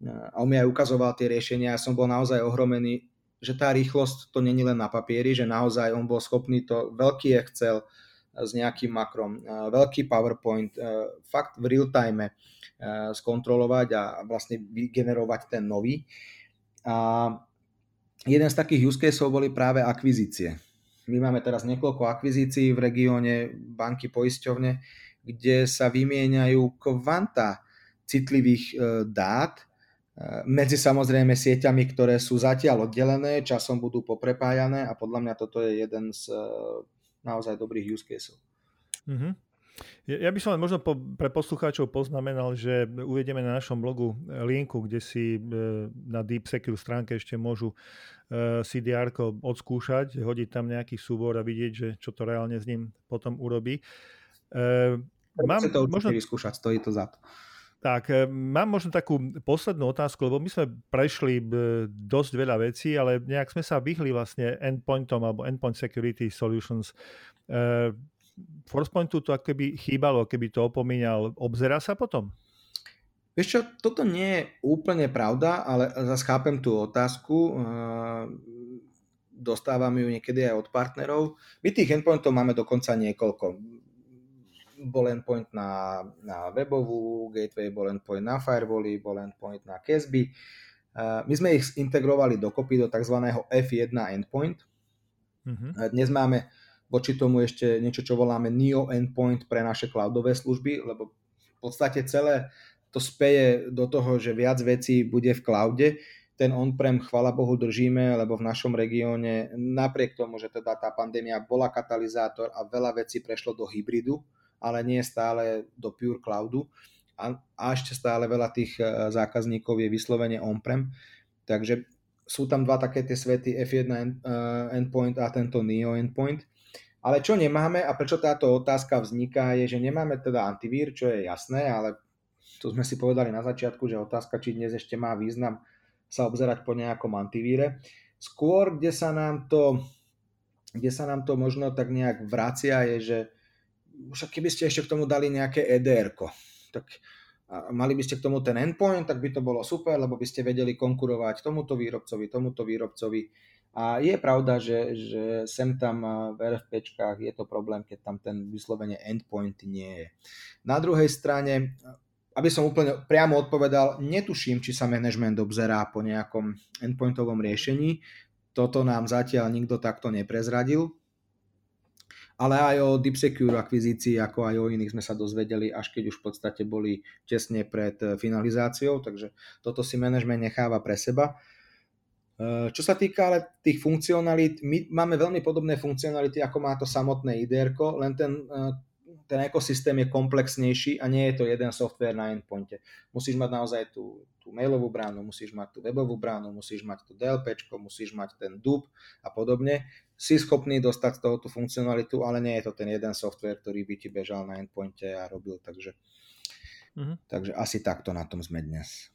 Speaker 4: a on mi aj ukazoval tie riešenia a som bol naozaj ohromený, že tá rýchlosť to není len na papieri, že naozaj on bol schopný to veľký Excel s nejakým makrom, veľký PowerPoint, fakt v real time skontrolovať a vlastne vygenerovať ten nový. A jeden z takých use caseov boli práve akvizície. My máme teraz niekoľko akvizícií v regióne banky poisťovne, kde sa vymieňajú kvanta citlivých e, dát medzi samozrejme sieťami, ktoré sú zatiaľ oddelené, časom budú poprepájané a podľa mňa toto je jeden z e, naozaj dobrých use caseov.
Speaker 1: Mm-hmm. Ja by som len možno po, pre poslucháčov poznamenal, že uvedieme na našom blogu linku, kde si e, na Deep Secure stránke ešte môžu e, CDR odskúšať, hodiť tam nejaký súbor a vidieť, že čo to reálne s ním potom urobí.
Speaker 4: Mám, to možno vyskúšať, stojí to za to.
Speaker 1: Tak, mám možno takú poslednú otázku, lebo my sme prešli dosť veľa vecí, ale nejak sme sa vyhli vlastne endpointom alebo endpoint security solutions. Forcepointu to keby chýbalo, keby to opomínal. Obzerá sa potom?
Speaker 4: Vieš čo, toto nie je úplne pravda, ale zase chápem tú otázku. Dostávam ju niekedy aj od partnerov. My tých endpointov máme dokonca niekoľko bol endpoint na, na webovú, gateway bol endpoint na firewally, bol endpoint na CASB. My sme ich integrovali dokopy do tzv. F1 endpoint. Uh-huh. Dnes máme voči tomu ešte niečo, čo voláme NEO endpoint pre naše cloudové služby, lebo v podstate celé to speje do toho, že viac vecí bude v cloude. Ten on-prem, chvala Bohu, držíme, lebo v našom regióne, napriek tomu, že teda tá pandémia bola katalizátor a veľa vecí prešlo do hybridu, ale nie stále do pure cloudu a, a ešte stále veľa tých e, zákazníkov je vyslovene on-prem. Takže sú tam dva také tie svety F1 e, endpoint a tento NEO endpoint. Ale čo nemáme a prečo táto otázka vzniká je, že nemáme teda antivír, čo je jasné, ale to sme si povedali na začiatku, že otázka, či dnes ešte má význam sa obzerať po nejakom antivíre. Skôr, kde sa nám to, kde sa nám to možno tak nejak vracia, je, že však keby ste ešte k tomu dali nejaké EDR, tak mali by ste k tomu ten endpoint, tak by to bolo super, lebo by ste vedeli konkurovať tomuto výrobcovi, tomuto výrobcovi. A je pravda, že, že sem tam v RFPčkách je to problém, keď tam ten vyslovene endpoint nie je. Na druhej strane, aby som úplne priamo odpovedal, netuším, či sa management obzerá po nejakom endpointovom riešení. Toto nám zatiaľ nikto takto neprezradil ale aj o DeepSecure akvizícii, ako aj o iných sme sa dozvedeli, až keď už v podstate boli tesne pred eh, finalizáciou, takže toto si management necháva pre seba. Eh, čo sa týka ale tých funkcionalít, my máme veľmi podobné funkcionality, ako má to samotné IDR, len ten eh, ten ekosystém je komplexnejší a nie je to jeden software na endpointe. Musíš mať naozaj tú, tú mailovú bránu, musíš mať tú webovú bránu, musíš mať tú DLP, musíš mať ten DUB a podobne. Si schopný dostať z toho tú funkcionalitu, ale nie je to ten jeden software, ktorý by ti bežal na endpointe a robil, takže, mm-hmm. takže asi takto na tom sme dnes.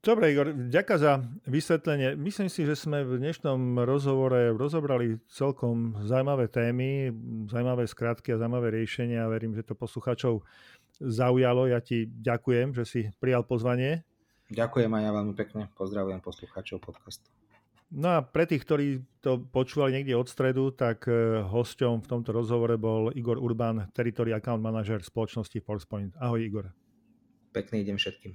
Speaker 1: Dobre, Igor, ďakujem za vysvetlenie. Myslím si, že sme v dnešnom rozhovore rozobrali celkom zaujímavé témy, zaujímavé skratky a zaujímavé riešenia. Verím, že to posluchačov zaujalo. Ja ti ďakujem, že si prijal pozvanie.
Speaker 4: Ďakujem aj ja veľmi pekne. Pozdravujem poslucháčov podcastu.
Speaker 1: No a pre tých, ktorí to počúvali niekde od stredu, tak eh, hosťom v tomto rozhovore bol Igor Urban, Territory Account Manager spoločnosti Forcepoint. Ahoj Igor.
Speaker 4: Pekný deň všetkým.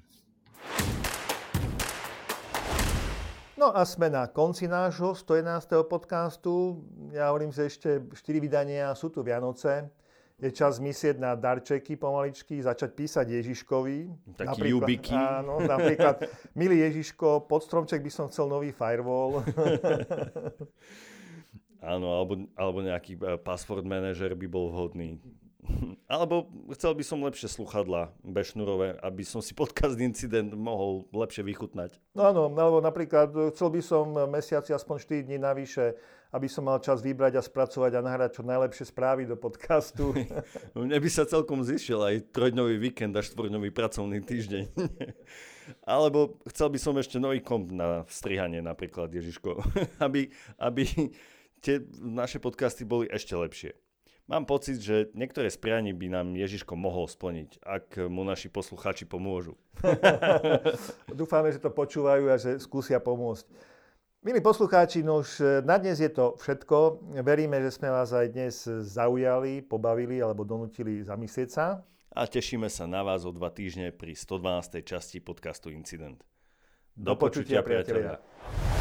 Speaker 1: No a sme na konci nášho 111. podcastu. Ja hovorím, že ešte 4 vydania sú tu Vianoce. Je čas myslieť na darčeky pomaličky, začať písať Ježiškovi.
Speaker 2: Taký napríklad, jubiky.
Speaker 1: Áno, napríklad, milý Ježiško, pod stromček by som chcel nový firewall.
Speaker 2: áno, alebo, alebo nejaký eh, password manager by bol vhodný. Alebo chcel by som lepšie sluchadla bešnurové, aby som si podcast incident mohol lepšie vychutnať.
Speaker 1: No áno, alebo napríklad chcel by som mesiaci aspoň 4 dní navyše, aby som mal čas vybrať a spracovať a nahrať čo najlepšie správy do podcastu.
Speaker 2: Mne by sa celkom zišiel aj trojdňový víkend a štvorňový pracovný týždeň. Alebo chcel by som ešte nový komp na strihanie napríklad, Ježiško, aby, aby tie naše podcasty boli ešte lepšie. Mám pocit, že niektoré z prianí by nám Ježiško mohol splniť, ak mu naši poslucháči pomôžu.
Speaker 1: Dúfame, že to počúvajú a že skúsia pomôcť. Milí poslucháči, no už na dnes je to všetko. Veríme, že sme vás aj dnes zaujali, pobavili alebo donútili zamyslieť sa.
Speaker 2: A tešíme sa na vás o dva týždne pri 112. časti podcastu Incident.
Speaker 1: Do, Do počutia, priatelia. priatelia.